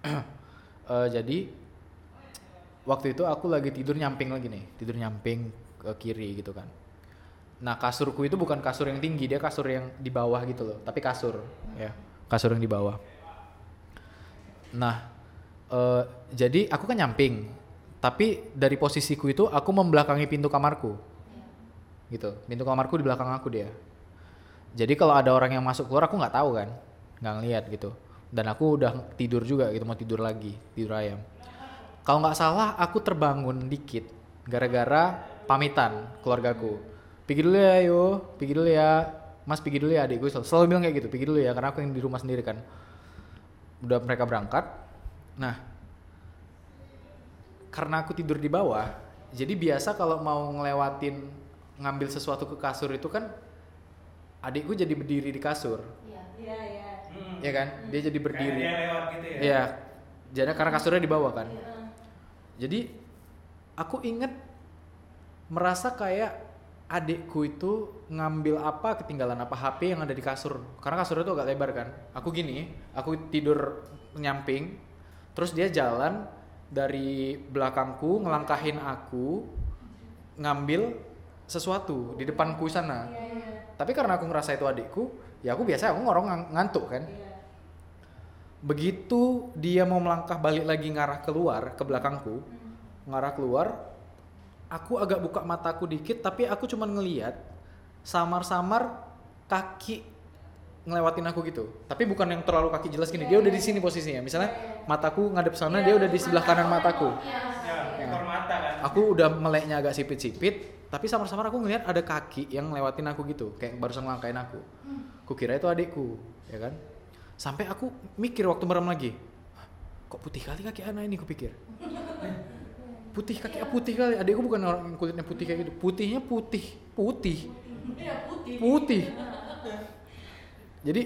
Eh, jadi waktu itu aku lagi tidur nyamping lagi nih tidur nyamping ke kiri gitu kan. Nah kasurku itu bukan kasur yang tinggi dia kasur yang di bawah gitu loh tapi kasur ya kasur yang di bawah. Nah eh, jadi aku kan nyamping tapi dari posisiku itu aku membelakangi pintu kamarku. Gitu pintu kamarku di belakang aku dia. Jadi kalau ada orang yang masuk keluar aku nggak tahu kan nggak ngeliat gitu. Dan aku udah tidur juga gitu mau tidur lagi tidur ayam kalau nggak salah aku terbangun dikit gara-gara pamitan keluargaku. Pergi dulu ya yo. Pergi dulu ya. Mas pergi dulu ya adikku. Selalu, selalu bilang kayak gitu pergi dulu ya karena aku yang di rumah sendiri kan. Udah mereka berangkat. Nah karena aku tidur di bawah jadi biasa kalau mau ngelewatin ngambil sesuatu ke kasur itu kan adikku jadi berdiri di kasur. Iya, iya. ya kan? Dia jadi berdiri. Kayak dia lewat gitu ya. Iya. Jadi karena kasurnya di bawah kan. Jadi aku inget merasa kayak adikku itu ngambil apa ketinggalan apa HP yang ada di kasur. Karena kasurnya tuh agak lebar kan. Aku gini, aku tidur nyamping, terus dia jalan dari belakangku ngelangkahin aku ngambil sesuatu di depanku sana. Tapi karena aku ngerasa itu adikku, ya aku biasa aku ngorong ngantuk kan. Begitu dia mau melangkah balik lagi ngarah keluar ke belakangku, ngarah keluar, aku agak buka mataku dikit tapi aku cuman ngeliat samar-samar kaki ngelewatin aku gitu. Tapi bukan yang terlalu kaki jelas gini. Dia udah di sini posisinya. Misalnya mataku ngadep sana, dia udah di sebelah kanan mataku. Ya, ekor mata kan. Aku udah meleknya agak sipit-sipit, tapi samar-samar aku ngeliat ada kaki yang ngelewatin aku gitu, kayak barusan ngelangkain aku. Kukira itu adikku, ya kan? Sampai aku mikir waktu merem lagi, "Hah, kok putih kali kaki anak ini kupikir. Putih kaki putih kali, adikku bukan orang yang kulitnya putih kayak gitu. Putihnya putih, putih. Putih. Jadi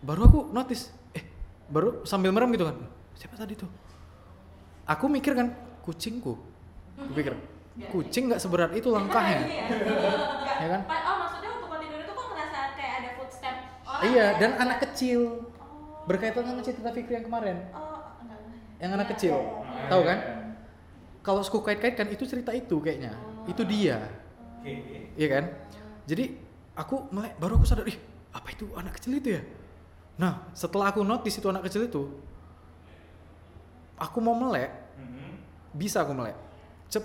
baru aku notice, eh baru sambil merem gitu kan. Siapa tadi tuh? Aku mikir kan kucingku. Aku pikir kucing nggak seberat itu langkahnya. ya kan? Oh maksudnya waktu kau tidur itu kok ngerasa kayak ada footstep orang Iya, ya? dan anak kecil. Berkaitan sama cerita Fikri yang kemarin. Oh enggak enggak. Yang anak kecil. Tahu kan? Kalau aku kait-kaitkan itu cerita itu kayaknya. Itu dia. Oke. Iya kan? Jadi aku melek baru aku sadar, ih apa itu anak kecil itu ya? Nah setelah aku notice itu anak kecil itu, aku mau melek, Mhm. bisa aku melek. Cep,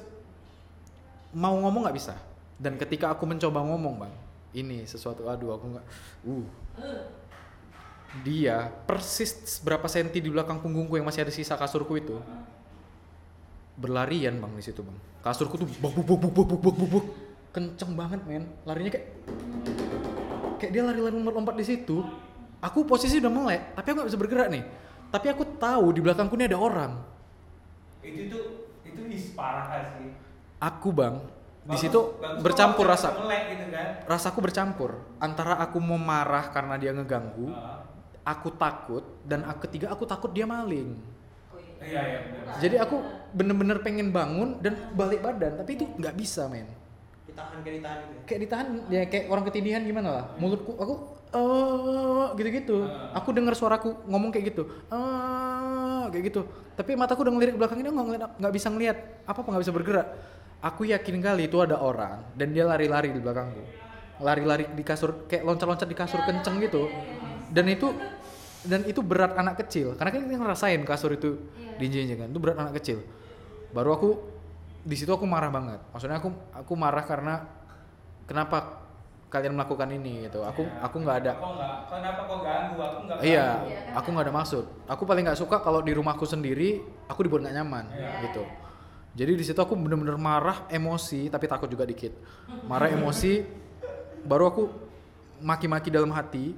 mau ngomong nggak bisa. Dan ketika aku mencoba ngomong bang, ini sesuatu aduh aku nggak, uh, dia persis berapa senti di belakang punggungku yang masih ada sisa kasurku itu berlarian bang di situ bang. Kasurku tuh buk buk buk buk buk buk buk kenceng banget men. Larinya kayak kayak dia lari-lari lompat-lompat di situ. Aku posisi udah melek tapi aku gak bisa bergerak nih. Tapi aku tahu di belakangku ini ada orang. Itu tuh itu his parah sih. Aku bang di situ bercampur rasa. gitu kan? Rasaku bercampur. Antara aku mau marah karena dia ngeganggu uh aku takut dan aku ketiga aku takut dia maling. iya iya bener. Jadi aku bener-bener pengen bangun dan balik badan tapi itu nggak bisa men. Ditahan kayak ditahan gitu. Kayak ditahan ya kayak orang ketindihan gimana lah. Mulutku aku eh gitu-gitu. Aku dengar suaraku ngomong kayak gitu. Eh kayak gitu. Tapi mataku udah ngelirik belakang ini nggak ngeliat- nggak bisa ngelihat apa apa nggak bisa bergerak. Aku yakin kali itu ada orang dan dia lari-lari di belakangku. Lari-lari di kasur kayak loncat-loncat di kasur kenceng gitu. Dan itu dan itu berat anak kecil. Karena kan kita ngerasain kasur itu diinjek kan itu berat anak kecil. Baru aku di situ aku marah banget. Maksudnya aku aku marah karena kenapa kalian melakukan ini gitu. Aku aku nggak ada kok nggak kenapa kok ganggu? Aku nggak iya ganggu. aku nggak ada maksud. Aku paling nggak suka kalau di rumahku sendiri aku dibuat nggak nyaman gitu. Jadi di situ aku bener-bener marah emosi tapi takut juga dikit. Marah emosi baru aku maki-maki dalam hati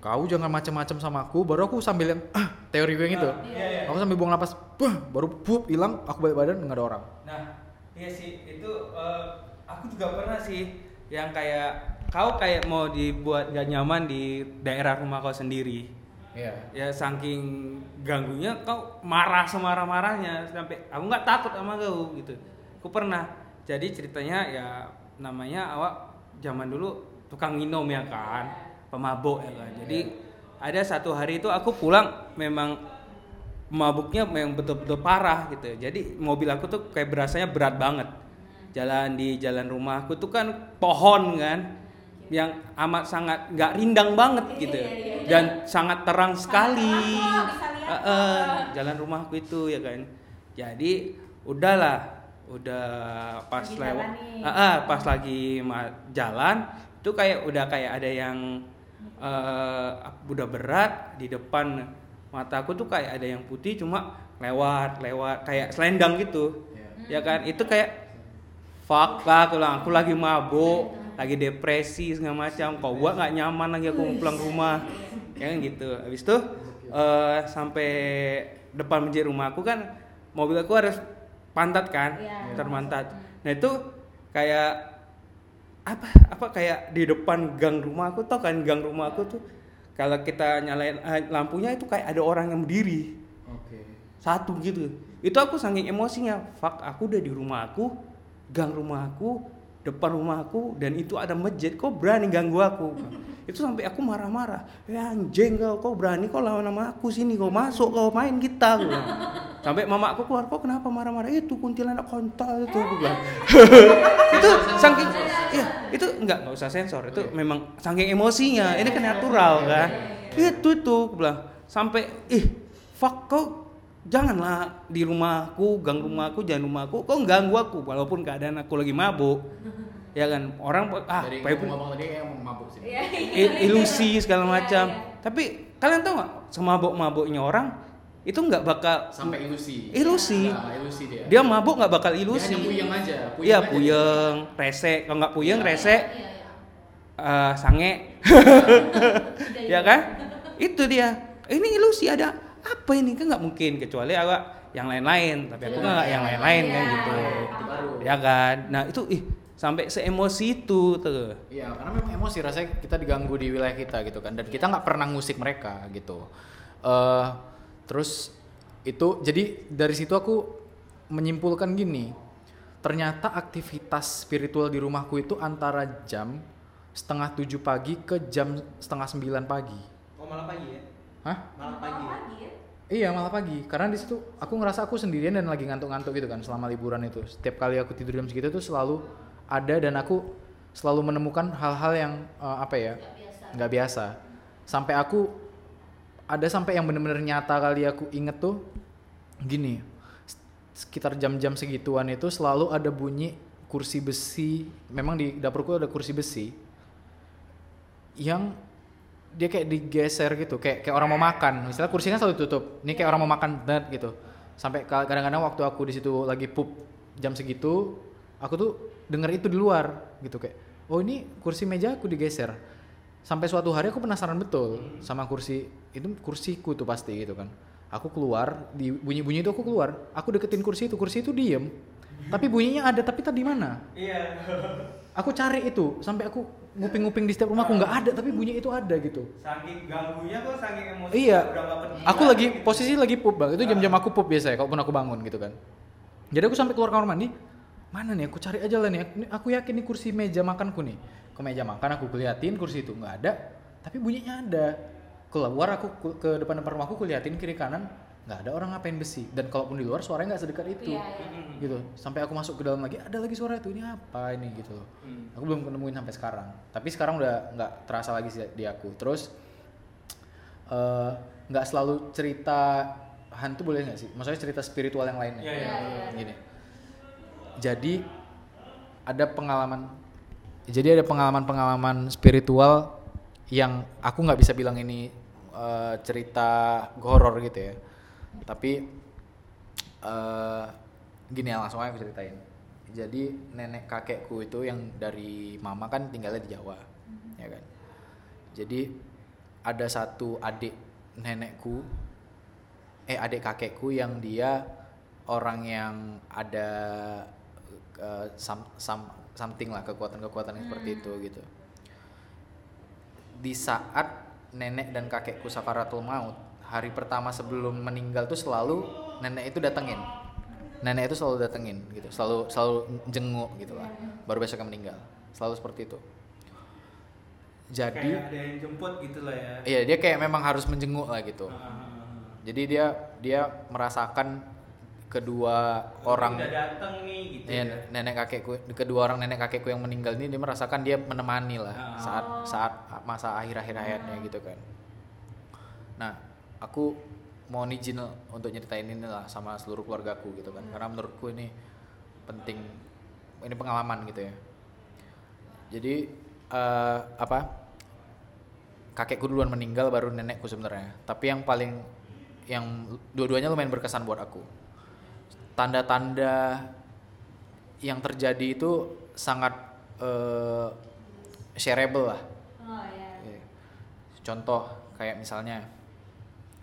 kau jangan macam-macam sama aku baru aku sambil yang ah, teori gue yang itu aku sambil buang napas bah, baru pup hilang aku balik badan nggak ada orang Nah, iya sih itu eh, aku juga pernah sih yang kayak kau kayak mau dibuat gak nyaman di daerah rumah kau sendiri. iya Ya saking ganggunya kau marah semarah-marahnya sampai aku nggak takut sama kau gitu. Aku pernah. Jadi ceritanya ya namanya awak zaman dulu tukang minum ya kan, pemabuk ya kan. Jadi ada satu hari itu aku pulang memang mabuknya memang betul-betul parah gitu. Jadi mobil aku tuh kayak berasanya berat banget. Jalan di jalan rumahku tuh kan pohon kan yang amat sangat nggak rindang banget gitu dan sangat terang sekali. Heeh, jalan rumahku itu ya kan. Jadi udahlah, udah pas lewat, nih. Heeh, pas lagi jalan itu kayak udah kayak ada yang eh udah berat di depan mataku tuh kayak ada yang putih cuma lewat lewat kayak selendang gitu. Ya kan? Itu kayak fuck lah aku, lah, aku lagi mabuk lagi depresi segala macam. Kau buat nggak nyaman lagi aku mau pulang rumah? Ya kan gitu. Habis itu eh sampai depan masjid rumah aku kan mobil aku harus pantat kan? Iya. terpantat nah itu kayak apa apa kayak di depan gang rumah aku tau kan gang rumah aku tuh kalau kita nyalain eh, lampunya itu kayak ada orang yang berdiri. Oke. Satu gitu. Itu aku saking emosinya fuck aku udah di rumah aku gang rumah aku depan rumah aku dan itu ada masjid kok berani ganggu aku? Itu sampai aku marah-marah. Ya anjing kau kau berani kau lawan sama aku sini kau masuk kau main kita sampai mama aku keluar kok kenapa marah-marah? Itu kuntilanak kontol itu aku bilang. Itu saking iya itu enggak nggak usah sensor. Itu memang saking emosinya. Ini kan natural kan? Itu itu aku bilang. Sampai ih fuck kau janganlah di rumahku gang rumahku jangan rumahku kau ganggu aku walaupun keadaan aku lagi mabuk. Ya kan? Orang ah dari ngomong tadi yang mabuk sih. I- ilusi segala macam. tapi kalian tahu nggak semabuk-mabuknya orang itu nggak bakal sampai ilusi. Ilusi. Nah, ilusi dia. Dia mabuk nggak bakal Dia ilusi. hanya puyeng aja Iya aja. puyeng, rese. Kalau nggak puyeng, rese, eh, sange, ya kan? Itu dia. Ini ilusi ada apa ini kan nggak mungkin kecuali awak yang lain-lain. Tapi aku nggak yang lain-lain kan gitu. Ya kan? Nah itu ih sampai seemosi itu tuh. Iya, karena memang emosi rasanya kita diganggu di wilayah kita gitu kan, dan kita nggak pernah ngusik mereka gitu. eh terus itu jadi dari situ aku menyimpulkan gini, ternyata aktivitas spiritual di rumahku itu antara jam setengah tujuh pagi ke jam setengah sembilan pagi. Oh malah pagi ya? Hah? Malah pagi. ya? Iya malah pagi, karena di situ aku ngerasa aku sendirian dan lagi ngantuk-ngantuk gitu kan selama liburan itu. Setiap kali aku tidur jam segitu tuh selalu ada dan aku selalu menemukan hal-hal yang eh, apa ya nggak biasa. Sampai aku ada sampai yang bener-bener nyata kali aku inget tuh gini, sekitar jam-jam segituan itu selalu ada bunyi kursi besi. Memang di dapurku ada kursi besi yang dia kayak digeser gitu kayak kayak orang mau makan. Misalnya kursinya selalu tutup ini kayak orang mau makan banget gitu. Sampai ka- kadang-kadang waktu aku di situ lagi pup jam segitu aku tuh denger itu di luar gitu kayak oh ini kursi meja aku digeser. Sampai suatu hari aku penasaran betul sama kursi itu kursiku tuh pasti gitu kan. Aku keluar di bunyi bunyi itu aku keluar. Aku deketin kursi itu kursi itu diem. Tapi bunyinya ada tapi tadi mana? Iya. aku cari itu sampai aku nguping-nguping di setiap rumah aku nggak ada tapi bunyi itu ada gitu Saking ganggunya kok saking emosi Iya. Aku lagi. lagi posisi lagi pup bang. Itu jam-jam aku pup biasa ya. Kalaupun aku bangun gitu kan. Jadi aku sampai keluar kamar mandi. Mana nih? Aku cari aja lah nih. Aku, yakin nih kursi meja makanku nih. Ke meja makan aku keliatin kursi itu nggak ada. Tapi bunyinya ada. Keluar aku ku- ke depan depan rumahku kuliatin kiri kanan nggak ada orang ngapain besi. Dan kalaupun di luar suaranya nggak sedekat itu. Gitu. Sampai aku masuk ke dalam lagi ada lagi suara itu. Ini apa ini gitu loh. Aku belum nemuin sampai sekarang. Tapi sekarang udah nggak terasa lagi sih di aku. Terus eh, nggak selalu cerita hantu boleh nggak sih? Maksudnya cerita spiritual yang lainnya. Iya, iya, Gini. Jadi ada pengalaman. Jadi ada pengalaman-pengalaman spiritual yang aku nggak bisa bilang ini eh, cerita horor gitu ya. Tapi eh gini ya langsung aja aku ceritain. Jadi nenek kakekku itu yang dari mama kan tinggalnya di Jawa, ya kan. Jadi ada satu adik nenekku, eh adik kakekku yang dia orang yang ada eh, some- some- something lah kekuatan-kekuatan yang seperti itu gitu. Di saat nenek dan kakekku sakaratul maut, hari pertama sebelum meninggal tuh selalu nenek itu datengin. Nenek itu selalu datengin gitu, selalu selalu jenguk gitu lah. Baru besoknya meninggal. Selalu seperti itu. Jadi Kayak ada yang jemput gitu lah ya. Iya dia kayak memang harus menjenguk lah gitu. Jadi dia dia merasakan kedua orang udah dateng nih gitu Iya, ya. nenek kakekku kedua orang nenek kakekku yang meninggal ini dia merasakan dia menemani lah Ah. saat saat masa akhir-akhir hayatnya gitu kan. Nah aku mau izin untuk nyeritain ini lah sama seluruh keluargaku gitu kan. Karena menurutku ini penting ini pengalaman gitu ya. Jadi eh, apa kakekku duluan meninggal baru nenekku sebenarnya. Tapi yang paling yang dua-duanya lumayan berkesan buat aku. Tanda-tanda yang terjadi itu sangat eh, shareable lah. Iya. contoh kayak misalnya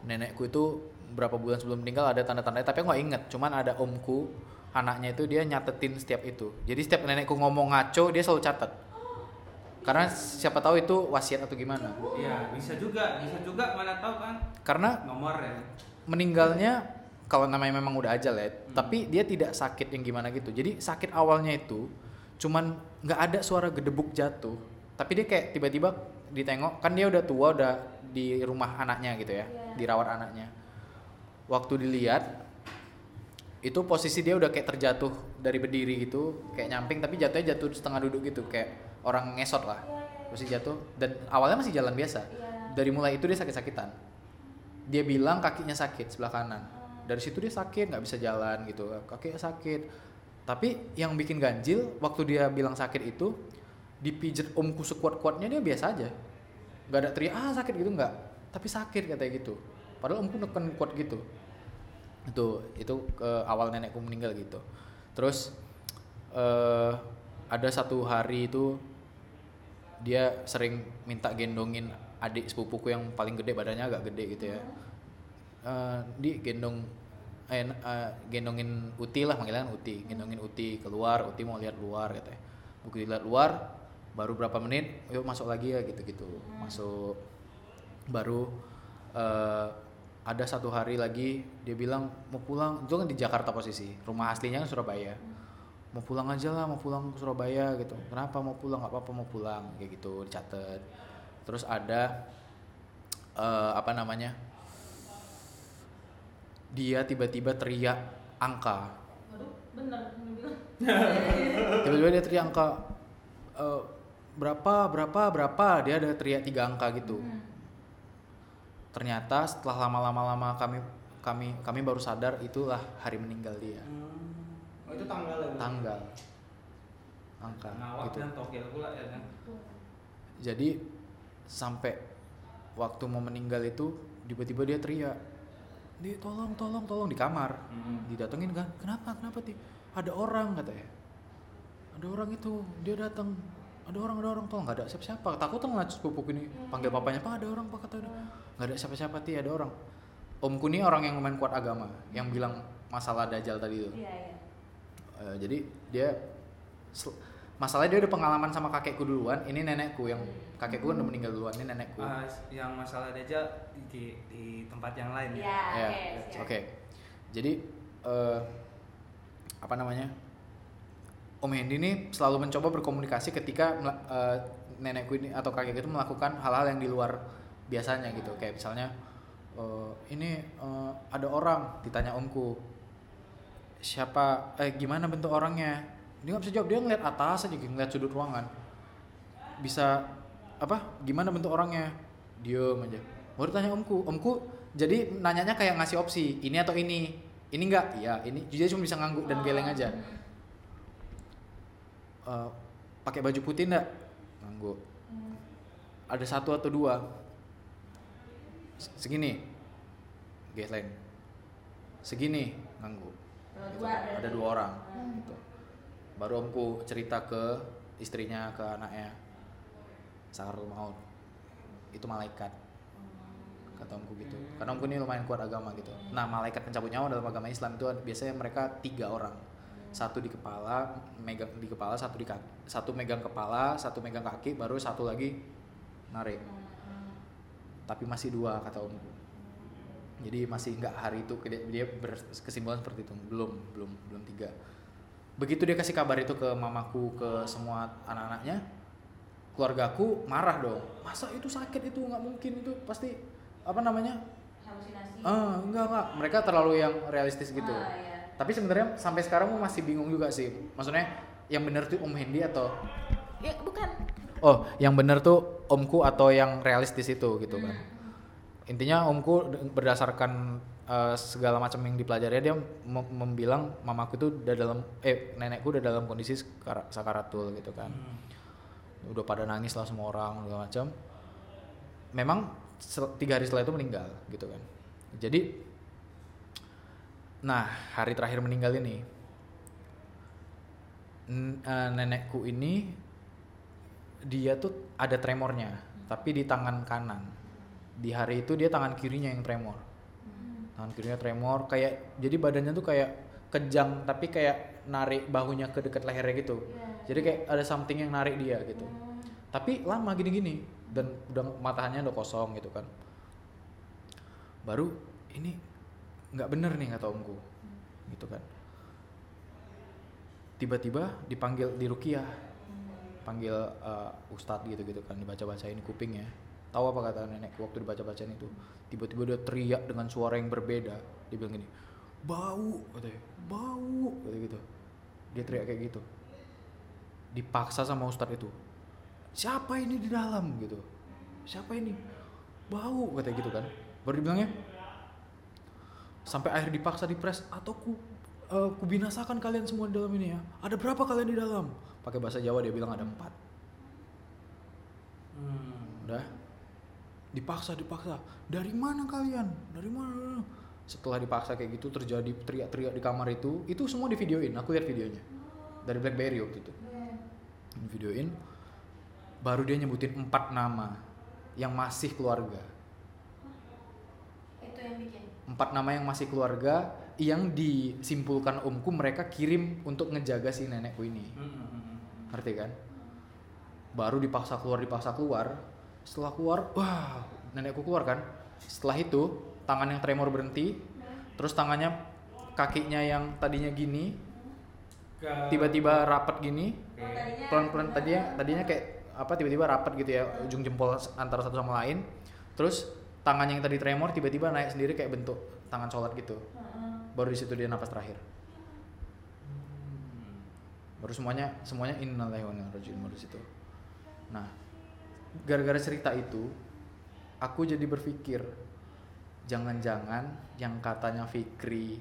nenekku itu berapa bulan sebelum meninggal ada tanda-tanda tapi aku nggak inget cuman ada omku anaknya itu dia nyatetin setiap itu. Jadi setiap nenekku ngomong ngaco dia selalu catat. Karena siapa tahu itu wasiat atau gimana. Iya, bisa juga, bisa juga mana tahu kan. Karena nomor ya. meninggalnya kalau namanya memang udah ajal ya tapi dia tidak sakit yang gimana gitu. Jadi sakit awalnya itu cuman nggak ada suara gedebuk jatuh. Tapi dia kayak tiba-tiba ditengok kan dia udah tua udah di rumah anaknya gitu ya dirawat anaknya. Waktu dilihat itu posisi dia udah kayak terjatuh dari berdiri gitu kayak nyamping tapi jatuhnya jatuh setengah duduk gitu kayak orang ngesot lah. Posisi jatuh dan awalnya masih jalan biasa. Dari mulai itu dia sakit-sakitan. Dia bilang kakinya sakit sebelah kanan. Dari situ dia sakit nggak bisa jalan gitu kakinya sakit. Tapi yang bikin ganjil waktu dia bilang sakit itu dipijet omku sekuat kuatnya dia biasa aja nggak ada teriak ah sakit gitu nggak. Tapi sakit katanya gitu. Padahal omku neken kuat gitu. Itu itu ke awal nenekku meninggal gitu. Terus eh ada satu hari itu dia sering minta gendongin adik sepupuku yang paling gede badannya agak gede gitu ya. Eh, di gendong eh, eh, gendongin Uti lah panggilan Uti. Gendongin Uti keluar Uti mau lihat luar katanya. Begitu lihat luar baru berapa menit yuk masuk lagi ya gitu gitu masuk. Baru eh, ada satu hari lagi dia bilang mau pulang. Itu kan di Jakarta posisi rumah aslinya kan Surabaya. Mau pulang aja lah mau pulang ke Surabaya gitu. Kenapa mau pulang? Nggak apa-apa mau pulang. Kayak gitu dicatat. Terus ada eh, apa namanya dia tiba-tiba teriak angka. Tiba-tiba dia teriak angka eh, berapa berapa berapa? Dia ada teriak tiga angka gitu. Ternyata setelah lama-lama lama kami kami kami baru sadar itulah hari meninggal dia. Oh, itu tanggal ya. tanggal. Angka Ngawak gitu. dan tokil pula ya kan. jadi sampai waktu mau meninggal itu tiba-tiba dia teriak di tolong tolong tolong di kamar. Mhm. didatengin kan kenapa kenapa ti ada orang katanya. Ada orang itu dia datang ada orang ada orang tolong nggak ada siapa-siapa takut lah sepupu ini panggil papanya pak ada orang pak kata nggak ada siapa-siapa ti ada orang omku nih orang yang lumayan kuat agama yang bilang masalah dajjal tadi itu Iya, iya. Eh, jadi dia masalahnya dia udah pengalaman sama kakekku duluan ini nenekku yang kakekku kan udah meninggal duluan ini nenekku Ah, yang masalah Dajjal di, di tempat yang lain Iya, Ya, oke. oke. siap. Jadi eh, apa namanya? Om Hendy ini selalu mencoba berkomunikasi ketika eh, nenekku ini atau kakekku itu melakukan hal-hal yang di luar biasanya gitu. Kayak misalnya eh, ini eh, ada orang ditanya omku. Siapa eh gimana bentuk orangnya? Dia nggak bisa jawab dia ngeliat atas aja gitu, ngeliat sudut ruangan. Bisa apa gimana bentuk orangnya? Diem aja. Baru tanya omku omku jadi nanyanya kayak ngasih opsi ini atau ini? Ini enggak iya ini. Dia cuma bisa ngangguk dan geleng aja Eh, pakai baju putih enggak ngangguk ada satu atau dua? Se- segini. Geleng segini ngangguk Gitu. ada dua orang. Gitu. baru omku cerita ke istrinya ke anaknya. Sakaratul maut itu malaikat. Kata omku gitu. Karena omku ini lumayan kuat agama gitu. Nah malaikat pencabut nyawa dalam agama Islam itu biasanya mereka tiga orang satu di kepala megang di kepala satu di kaki satu megang kepala satu megang kaki baru satu lagi narik. Tapi masih dua kata omku jadi masih nggak hari itu dia, berkesimpulan seperti itu. Belum belum belum tiga. Begitu dia kasih kabar itu ke mamaku ke semua anak-anaknya keluargaku marah dong. Masa itu sakit itu? Nggak mungkin itu. Pasti apa namanya? Halusinasi. ah enggak enggak mereka terlalu yang realistis gitu. Ah, iya. Tapi sebenarnya sampai sekarang aku masih bingung juga sih. Maksudnya yang benar tuh om Hendy atau Ya, bukan. oh yang benar tuh omku atau yang realistis itu gitu kan. Intinya omku berdasarkan eh, segala macam yang dipelajari dia mem- membilang mamaku itu udah dalam eh nenekku udah dalam kondisi sakaratul gitu kan. Udah pada nangis lah semua orang segala macam. Memang tiga hari setelah itu meninggal gitu kan. Jadi nah hari terakhir meninggal ini eh, nenekku ini dia tuh ada tremornya tapi di tangan kanan. Di hari itu dia tangan kirinya yang tremor. Tangan kirinya tremor kayak jadi badannya tuh kayak kejang tapi kayak narik bahunya ke dekat lehernya gitu. Jadi kayak ada something yang narik dia gitu. Tapi lama gini-gini dan udah matanya udah kosong gitu kan. Baru ini nggak bener nih kata omku. Gitu kan. Tiba-tiba dipanggil di rukiah. Panggil uh, ustadz gitu gitu kan dibaca bacain kupingnya tahu apa kata nenekku waktu dibaca bacain itu? Tiba-tiba dia teriak dengan suara yang berbeda. Dia bilang gini bau katanya bau gitu gitu. Dia teriak kayak gitu. Dipaksa sama ustadz itu. Siapa ini di dalam? gitu. Siapa ini? Bau katanya gitu kan. Baru dibilangnya sampai akhir dipaksa dipres atau ku eh, ku binasakan kalian semua di dalam ini ya? Ada berapa kalian di dalam? Pakai bahasa Jawa dia bilang ada empat. Hmm. udah. Dipaksa dipaksa. Dari mana kalian? Dari mana? Setelah dipaksa kayak gitu terjadi teriak-teriak di kamar itu itu semua di videoin aku lihat videonya. Dari BlackBerry waktu itu. Di videoin baru dia nyebutin empat nama yang masih keluarga. Itu yang bikin. Empat nama yang masih keluarga yang disimpulkan omku mereka kirim untuk ngejaga si nenekku ini. Hmm, hmm, hmm, ngerti kan? Baru dipaksa keluar dipaksa keluar. Setelah keluar wah nenekku keluar kan? Setelah itu tangan yang tremor berhenti. Terus tangannya kakinya yang tadinya gini Ke- tiba-tiba rapat gini. Oke. pelan-pelan tadinya tadinya kayak apa tiba-tiba rapat gitu ya ujung jempol antara satu sama lain. Terus tangan yang tadi tremor tiba-tiba naik sendiri kayak bentuk tangan sholat gitu. Baru di situ dia napas terakhir. Baru semuanya semuanya innalillahi wa inna ilaihi baru di situ. Nah gara-gara cerita itu aku jadi berpikir jangan-jangan yang katanya Fikri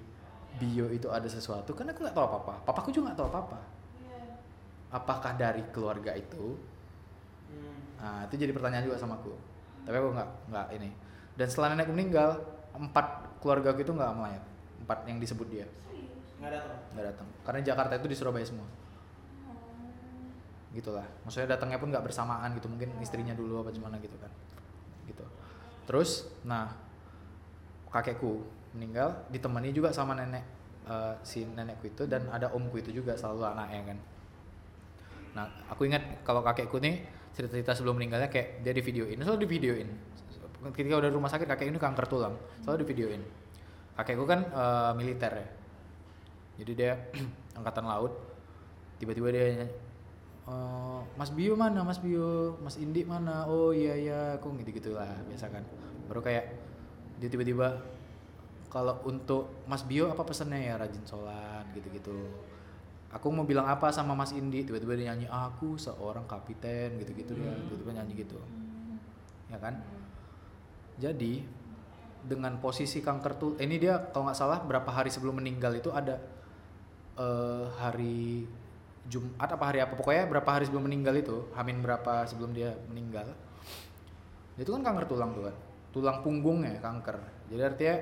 bio itu ada sesuatu karena aku nggak tahu apa-apa. Papaku juga nggak tahu apa-apa. Apakah dari keluarga itu? Nah itu jadi pertanyaan juga sama aku. Tapi aku nggak nggak ini dan setelah nenekku meninggal empat keluarga itu nggak melayat. Empat yang disebut dia. Nggak datang. nggak datang. Karena Jakarta itu di Surabaya semua. Gitulah. Maksudnya datangnya pun nggak bersamaan gitu. Mungkin istrinya dulu apa gimana gitu kan. Gitu. Terus nah kakekku meninggal ditemani juga sama nenek eh, si nenekku itu dan ada omku itu juga selalu anaknya kan. Nah aku ingat kalau kakekku nih cerita-cerita sebelum meninggalnya kayak dia di videoin. Selalu di videoin ketika udah di rumah sakit kakek ini kanker tulang. Selalu di videoin kakekku kan eh, militer ya. Jadi dia angkatan laut. Tiba-tiba dia nyanyi, "Eh, Mas Bio mana? Mas Bio Mas Indi mana? Oh iya iya aku gitu gitulah biasa kan. Baru kayak dia tiba-tiba kalau untuk Mas Bio apa pesannya ya? Rajin sholat gitu-gitu. Aku mau bilang apa sama Mas Indi? Tiba-tiba dia nyanyi aku seorang kapiten gitu-gitu dia. Tiba-tiba nyanyi gitu. Ya kan jadi dengan posisi kanker tuh ini dia kalau nggak salah berapa hari sebelum meninggal itu ada eh, hari Jumat apa hari apa pokoknya berapa hari sebelum meninggal itu Hamin berapa sebelum dia meninggal dia itu kan kanker tulang tuh kan tulang punggungnya kanker. Jadi artinya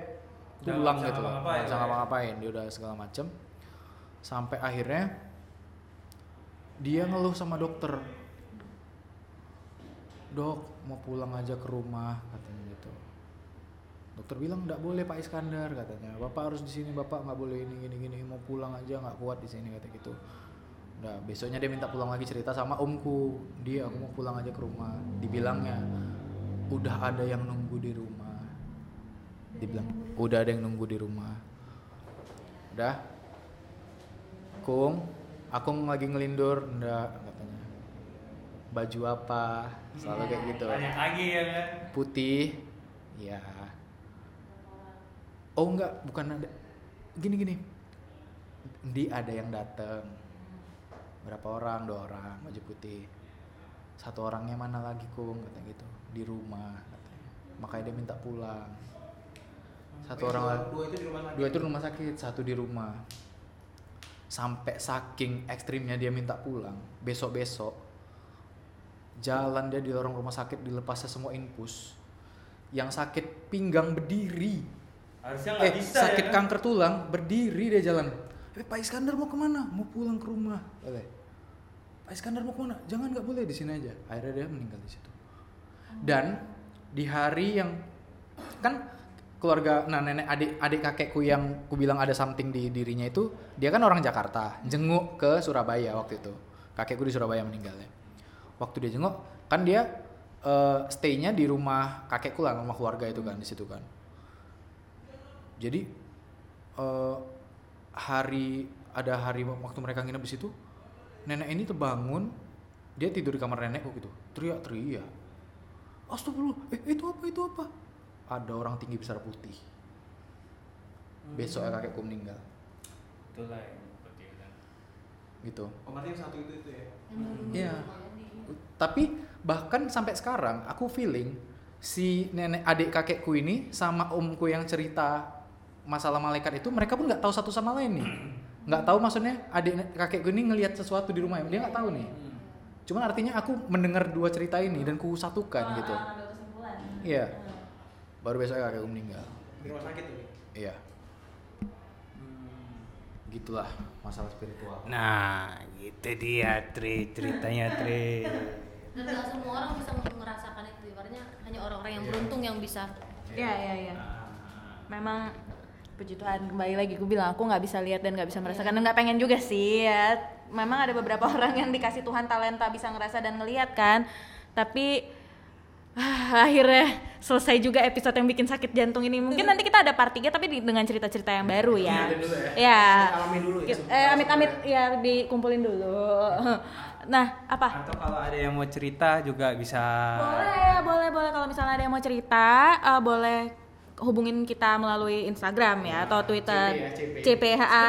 tulang gitu loh ngapa-ngapain nggak bisa ya. ngapa-ngapain dia udah segala macem. Sampai akhirnya dia ngeluh sama dokter. Dok mau pulang aja ke rumah katanya dokter bilang nggak boleh Pak Iskandar katanya. Bapak harus di sini bapak nggak boleh ini gini gini mau pulang aja nggak kuat di sini kata gitu. Udah besoknya dia minta pulang lagi cerita sama omku. Dia aku mau pulang aja ke rumah. Dibilangnya udah ada yang nunggu di rumah. Dibilang udah ada yang nunggu di rumah. Udah? Kung aku lagi ngelindur. Enggak katanya. Baju apa? Selalu kayak gitu. Banyak lagi ya kan. putih. Ya oh enggak bukan ada. Gini gini. Di ada yang datang berapa orang? Dua orang baju putih. Satu orangnya mana lagi kung? Kata gitu. Di rumah katanya. Makanya dia minta pulang. Satu orang lagi. dua itu di rumah sakit? Dua itu di rumah sakit satu di rumah. Sampai saking ekstrimnya dia minta pulang. Besok besok jalan dia di lorong rumah sakit dilepasnya semua infus. Yang sakit pinggang berdiri Harusnya eh bisa sakit ya kan? kanker tulang berdiri dia jalan. Eh Pak Iskandar mau ke mana? Mau pulang ke rumah. Boleh. Pak Iskandar mau ke mana? Jangan nggak boleh di sini aja. Akhirnya dia meninggal di situ. Dan di hari yang kan keluarga nah nenek adik adik kakekku yang ku bilang ada something di dirinya itu dia kan orang Jakarta jenguk ke Surabaya waktu itu. Kakekku di Surabaya meninggalnya waktu dia jenguk kan dia eh, stay-nya di rumah kakekku lah rumah keluarga itu kan di situ kan jadi eh, hari ada hari waktu mereka nginep di situ nenek ini terbangun dia tidur di kamar nenekku gitu. Teriak-teriak astagfirullah eh itu apa itu apa? Ada orang tinggi besar putih. Besoknya kakekku meninggal. Itulah yang seperti itu. gitu. Oh berarti yang satu itu itu ya? Iya. Tapi bahkan sampai sekarang aku feeling si nenek adik kakekku ini sama omku yang cerita masalah malaikat itu mereka pun nggak tahu satu sama lain nih. Nggak tahu maksudnya adik ne- kakekku ini ngelihat sesuatu di rumah dia nggak tahu nih. Cuman artinya aku mendengar dua cerita ini dan ku satukan gitu. Iya. Baru besok kakekku meninggal. di rumah sakit tuh Iya. Gitulah masalah spiritual. Nah, gitu dia Tri ceritanya Tri. Dan nggak semua orang bisa merasakan itu, ibaratnya hanya orang-orang yang beruntung yang bisa. Iya iya iya. Memang puji Tuhan kembali lagi gue bilang aku nggak bisa lihat dan nggak bisa merasakan dan nggak pengen juga sih ya. Memang ada beberapa orang yang dikasih Tuhan talenta bisa ngerasa dan ngelihat kan. Tapi ah, akhirnya selesai juga episode yang bikin sakit jantung ini. Mungkin nanti kita ada part 3 tapi di- dengan cerita-cerita yang baru ya. Ya. Alamin dulu ya, Eh amit-amit ya dikumpulin dulu. Nah, apa? Atau kalau ada yang mau cerita juga bisa. Boleh, boleh, boleh. Kalau misalnya ada yang mau cerita, eh, boleh hubungin kita melalui Instagram ya atau Twitter CPHA.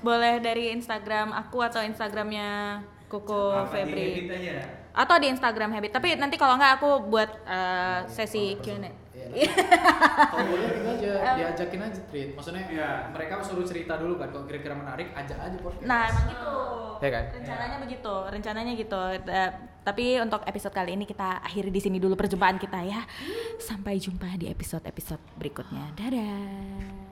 boleh dari Instagram aku atau Instagramnya Koko Apa, di Febri aja. atau di Instagram Habit. Tapi nanti kalau nggak aku buat eh, sesi Q&A. Kalau boleh gitu aja, diajakin aja treat. Maksudnya Iya. mereka suruh cerita dulu kan, kalau kira-kira menarik, ajak aja podcast. Nah, emang gitu. Ya kan? Rencananya begitu, rencananya gitu. Tapi untuk episode kali ini kita akhiri di sini dulu perjumpaan kita ya. Sampai jumpa di episode-episode berikutnya. Dadah.